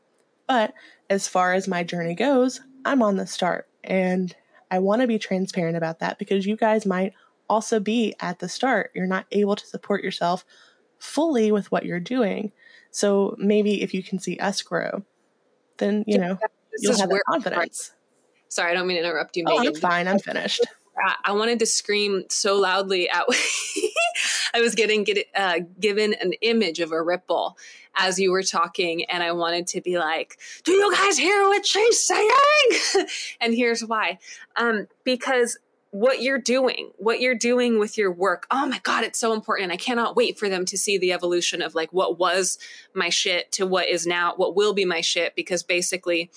But as far as my journey goes, I'm on the start. And I want to be transparent about that because you guys might also be at the start. You're not able to support yourself fully with what you're doing. So maybe if you can see us grow, then, you know, you'll have that confidence. Sorry, I don't mean to interrupt you. Megan. Oh, I'm fine. I'm finished. I wanted to scream so loudly at. I was getting get, uh, given an image of a ripple as you were talking, and I wanted to be like, "Do you guys hear what she's saying?" and here's why: um, because what you're doing, what you're doing with your work. Oh my God, it's so important. I cannot wait for them to see the evolution of like what was my shit to what is now, what will be my shit, because basically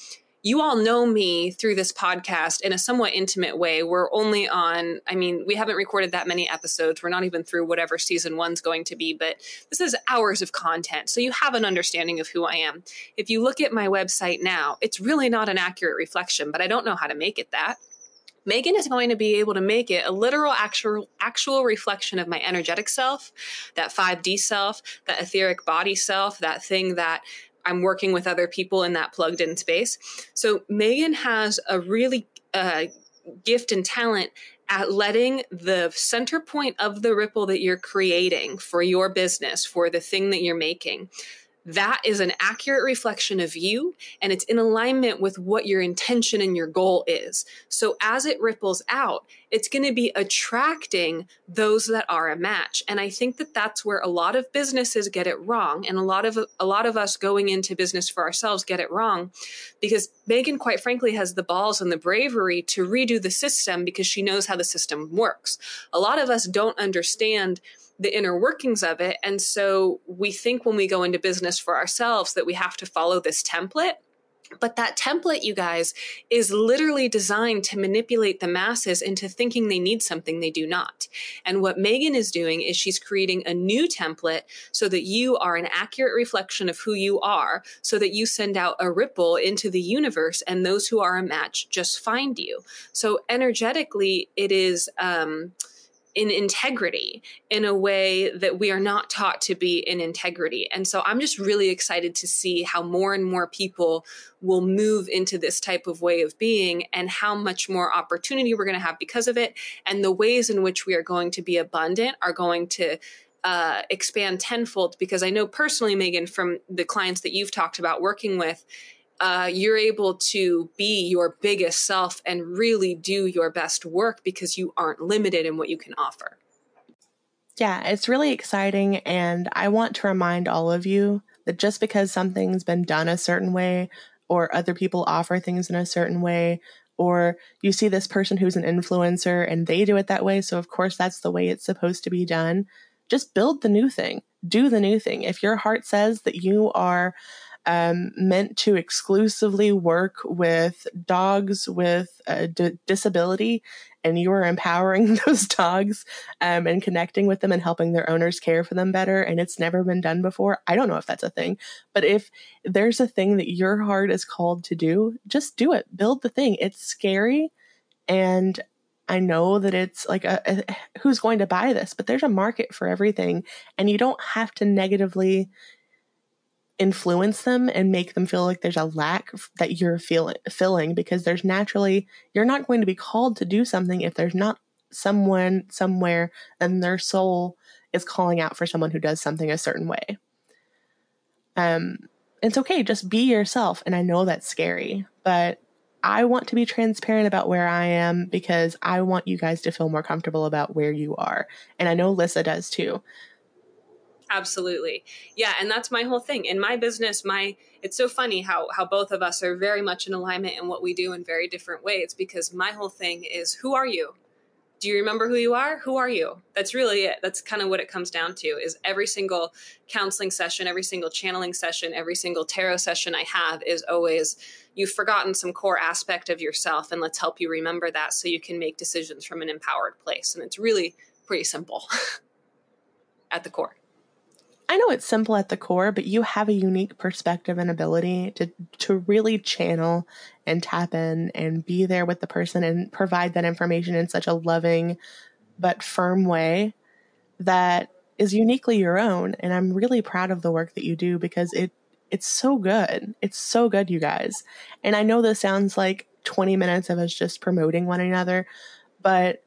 you all know me through this podcast in a somewhat intimate way. We're only on, I mean, we haven't recorded that many episodes. We're not even through whatever season one's going to be, but this is hours of content. So you have an understanding of who I am. If you look at my website now, it's really not an accurate reflection, but I don't know how to make it that. Megan is going to be able to make it a literal actual actual reflection of my energetic self, that 5D self, that etheric body self, that thing that I'm working with other people in that plugged in space. So Megan has a really uh, gift and talent at letting the center point of the ripple that you're creating for your business, for the thing that you're making, that is an accurate reflection of you and it's in alignment with what your intention and your goal is. So as it ripples out, it's going to be attracting those that are a match. And I think that that's where a lot of businesses get it wrong and a lot of a lot of us going into business for ourselves get it wrong because Megan quite frankly has the balls and the bravery to redo the system because she knows how the system works. A lot of us don't understand the inner workings of it. And so we think when we go into business for ourselves that we have to follow this template. But that template, you guys, is literally designed to manipulate the masses into thinking they need something they do not. And what Megan is doing is she's creating a new template so that you are an accurate reflection of who you are, so that you send out a ripple into the universe and those who are a match just find you. So energetically, it is, um, in integrity in a way that we are not taught to be in integrity. And so I'm just really excited to see how more and more people will move into this type of way of being and how much more opportunity we're going to have because of it. And the ways in which we are going to be abundant are going to uh, expand tenfold because I know personally, Megan, from the clients that you've talked about working with, uh, you're able to be your biggest self and really do your best work because you aren't limited in what you can offer. Yeah, it's really exciting. And I want to remind all of you that just because something's been done a certain way, or other people offer things in a certain way, or you see this person who's an influencer and they do it that way, so of course that's the way it's supposed to be done. Just build the new thing, do the new thing. If your heart says that you are um, meant to exclusively work with dogs with a d- disability, and you are empowering those dogs um, and connecting with them and helping their owners care for them better, and it's never been done before. I don't know if that's a thing, but if there's a thing that your heart is called to do, just do it. Build the thing. It's scary, and I know that it's like a, a, who's going to buy this, but there's a market for everything, and you don't have to negatively influence them and make them feel like there's a lack that you're feeling filling because there's naturally you're not going to be called to do something if there's not someone somewhere and their soul is calling out for someone who does something a certain way. Um it's okay just be yourself and I know that's scary, but I want to be transparent about where I am because I want you guys to feel more comfortable about where you are. And I know Lissa does too. Absolutely. Yeah, and that's my whole thing. In my business, my it's so funny how how both of us are very much in alignment in what we do in very different ways because my whole thing is who are you? Do you remember who you are? Who are you? That's really it. That's kind of what it comes down to is every single counseling session, every single channeling session, every single tarot session I have is always you've forgotten some core aspect of yourself and let's help you remember that so you can make decisions from an empowered place. And it's really pretty simple at the core. I know it's simple at the core, but you have a unique perspective and ability to to really channel and tap in and be there with the person and provide that information in such a loving but firm way that is uniquely your own and I'm really proud of the work that you do because it it's so good. It's so good, you guys. And I know this sounds like 20 minutes of us just promoting one another, but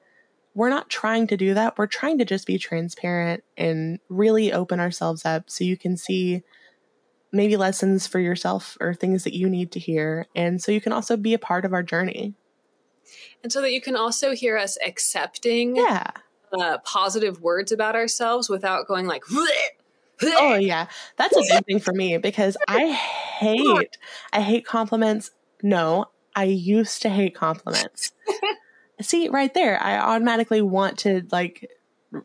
we're not trying to do that. We're trying to just be transparent and really open ourselves up so you can see maybe lessons for yourself or things that you need to hear. And so you can also be a part of our journey. And so that you can also hear us accepting Yeah. uh, positive words about ourselves without going like, Oh yeah. That's a big thing for me because I hate I hate compliments. No, I used to hate compliments. See, right there, I automatically want to like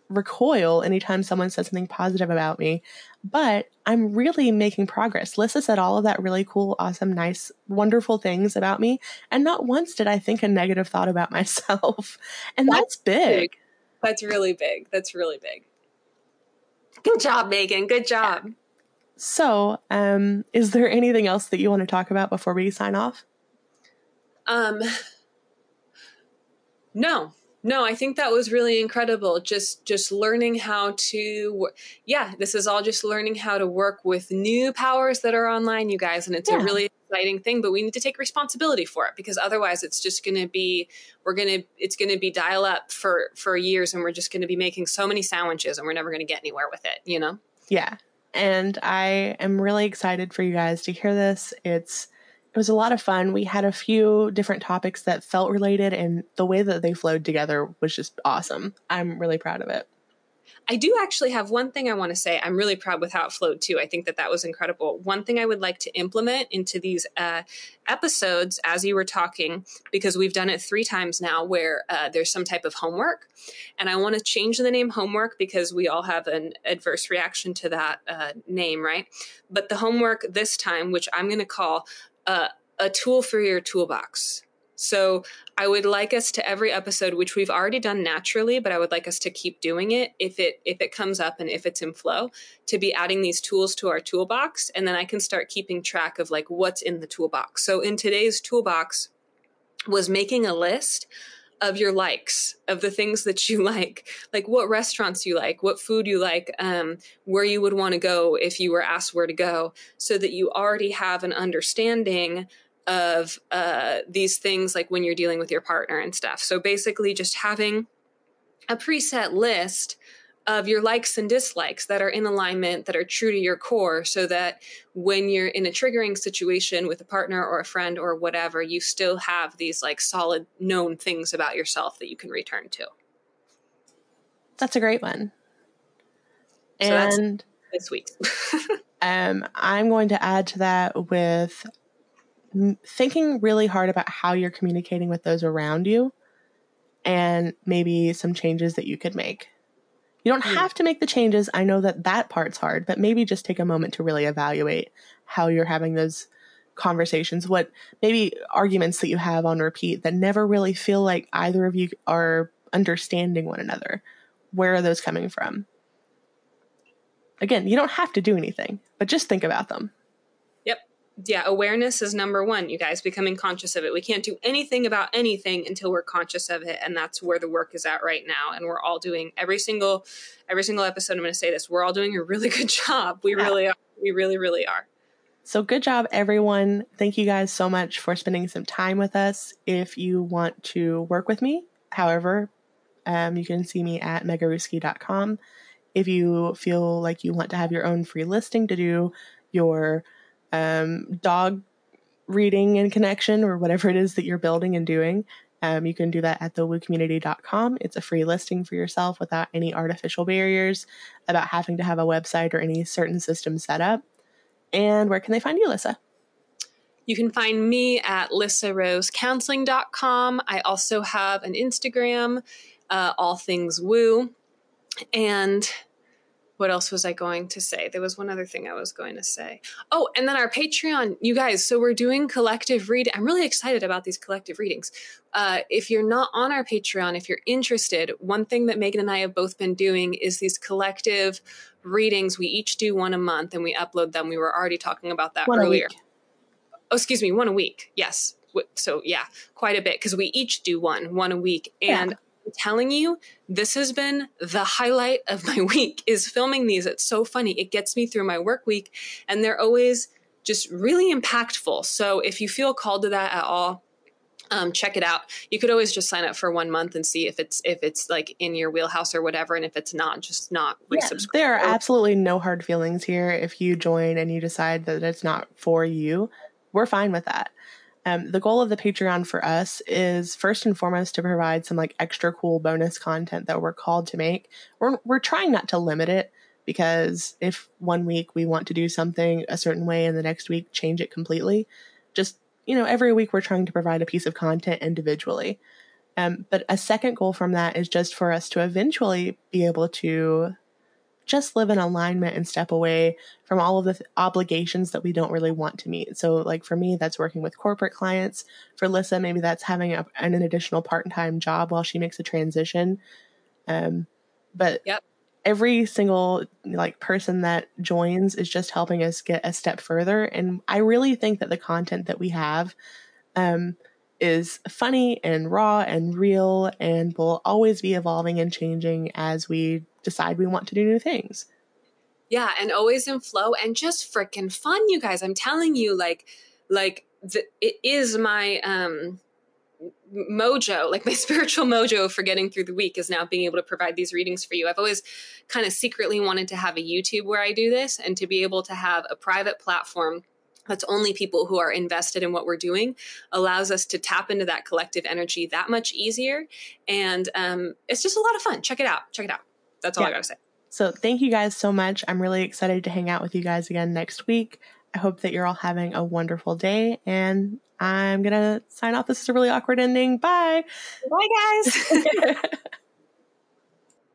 recoil anytime someone says something positive about me. But I'm really making progress. Lissa said all of that really cool, awesome, nice, wonderful things about me. And not once did I think a negative thought about myself. And that's, That's big. That's really big. That's really big. Good job, Megan. Good job. So, um, is there anything else that you want to talk about before we sign off? Um, no, no, I think that was really incredible. Just, just learning how to, yeah, this is all just learning how to work with new powers that are online, you guys, and it's Yeah. a really exciting thing. But we need to take responsibility for it because otherwise, it's just going to be, we're going to, it's going to be dial up for for years, and we're just going to be making so many sandwiches, and we're never going to get anywhere with it. You know? Yeah. And I am really excited for you guys to hear this. It's it was a lot of fun. We had a few different topics that felt related and the way that they flowed together was just awesome. I'm really proud of it. I do actually have one thing I want to say. I'm really proud with how it flowed too. I think that that was incredible. One thing I would like to implement into these uh, episodes as you were talking, because we've done it three times now, where uh, there's some type of homework, and I want to change the name homework because we all have an adverse reaction to that uh, name, right? But the homework this time, which I'm going to call uh, a tool for your toolbox. So I would like us to every episode, which we've already done naturally, but I would like us to keep doing it if it if it comes up and if it's in flow, to be adding these tools to our toolbox, and then I can start keeping track of like what's in the toolbox. So in today's toolbox was making a list of your likes of the things that you like like what restaurants you like what food you like um, where you would want to go if you were asked where to go so that you already have an understanding of uh, these things like when you're dealing with your partner and stuff. So basically, just having a preset list of your likes and dislikes that are in alignment, that are true to your core, so that when you're in a triggering situation with a partner or a friend or whatever, you still have these like solid known things about yourself that you can return to. That's a great one. So that's- and This week. um, I'm going to add to that with thinking really hard about how you're communicating with those around you and maybe some changes that you could make. You don't hmm. have to make the changes. I know that that part's hard, but maybe just take a moment to really evaluate how you're having those conversations, what maybe arguments that you have on repeat that never really feel like either of you are understanding one another. Where are those coming from? Again, you don't have to do anything, but just think about them. Yeah, awareness is number one, you guys, becoming conscious of it. We can't do anything about anything until we're conscious of it. And that's where the work is at right now. And we're all doing every single every single episode, I'm gonna say this, we're all doing a really good job. We Yeah. really are. We really, really are. So good job, everyone. Thank you guys so much for spending some time with us. If you want to work with me, however, um, you can see me at megaruski.com. If you feel like you want to have your own free listing to do your um, dog reading and connection or whatever it is that you're building and doing, um, you can do that at thewooCommunity.com. It's a free listing for yourself without any artificial barriers about having to have a website or any certain system set up. And where can they find you, Lissa? You can find me at lissarosecounseling.com. I also have an Instagram, uh, all things woo. And what else was I going to say? There was one other thing I was going to say. Oh, and then our Patreon, you guys. So we're doing collective read. I'm really excited about these collective readings. Uh, if you're not on our Patreon, if you're interested, one thing that Megan and I have both been doing is these collective readings. We each do one a month and we upload them. We were already talking about that One a earlier. week. Oh, excuse me, one a week. Yes. So yeah, quite a bit because we each do one, one a week. Yeah. And I'm telling you, this has been the highlight of my week is filming these. It's so funny. It gets me through my work week and they're always just really impactful. So if you feel called to that at all, um, check it out. You could always just sign up for one month and see if it's if it's like in your wheelhouse or whatever, and if it's not, just not Yeah, there are absolutely no hard feelings here. If you join and you decide that it's not for you, we're fine with that. Um, the goal of the Patreon for us is first and foremost to provide some like extra cool bonus content that we're called to make. We're, we're trying not to limit it because if one week we want to do something a certain way and the next week change it completely, just, you know, every week we're trying to provide a piece of content individually. Um, but a second goal from that is just for us to eventually be able to just live in alignment and step away from all of the th- obligations that we don't really want to meet. So, like for me, that's working with corporate clients. For Lissa, maybe that's having a, an additional part time job while she makes a transition. Um, but yep. every single like person that joins is just helping us get a step further. And I really think that the content that we have um, is funny and raw and real and will always be evolving and changing as we decide we want to do new things. Yeah, and always in flow and just freaking fun, you guys. I'm telling you, like, like the, it is my um mojo, like my spiritual mojo for getting through the week is now being able to provide these readings for you. I've always kind of secretly wanted to have a YouTube where I do this and to be able to have a private platform that's only people who are invested in what we're doing allows us to tap into that collective energy that much easier and um, it's just a lot of fun check it out check it out that's all yeah. I gotta say. So thank you guys so much. I'm really excited to hang out with you guys again next week. I hope that you're all having a wonderful day and I'm gonna sign off. This is a really awkward ending. Bye. Bye guys.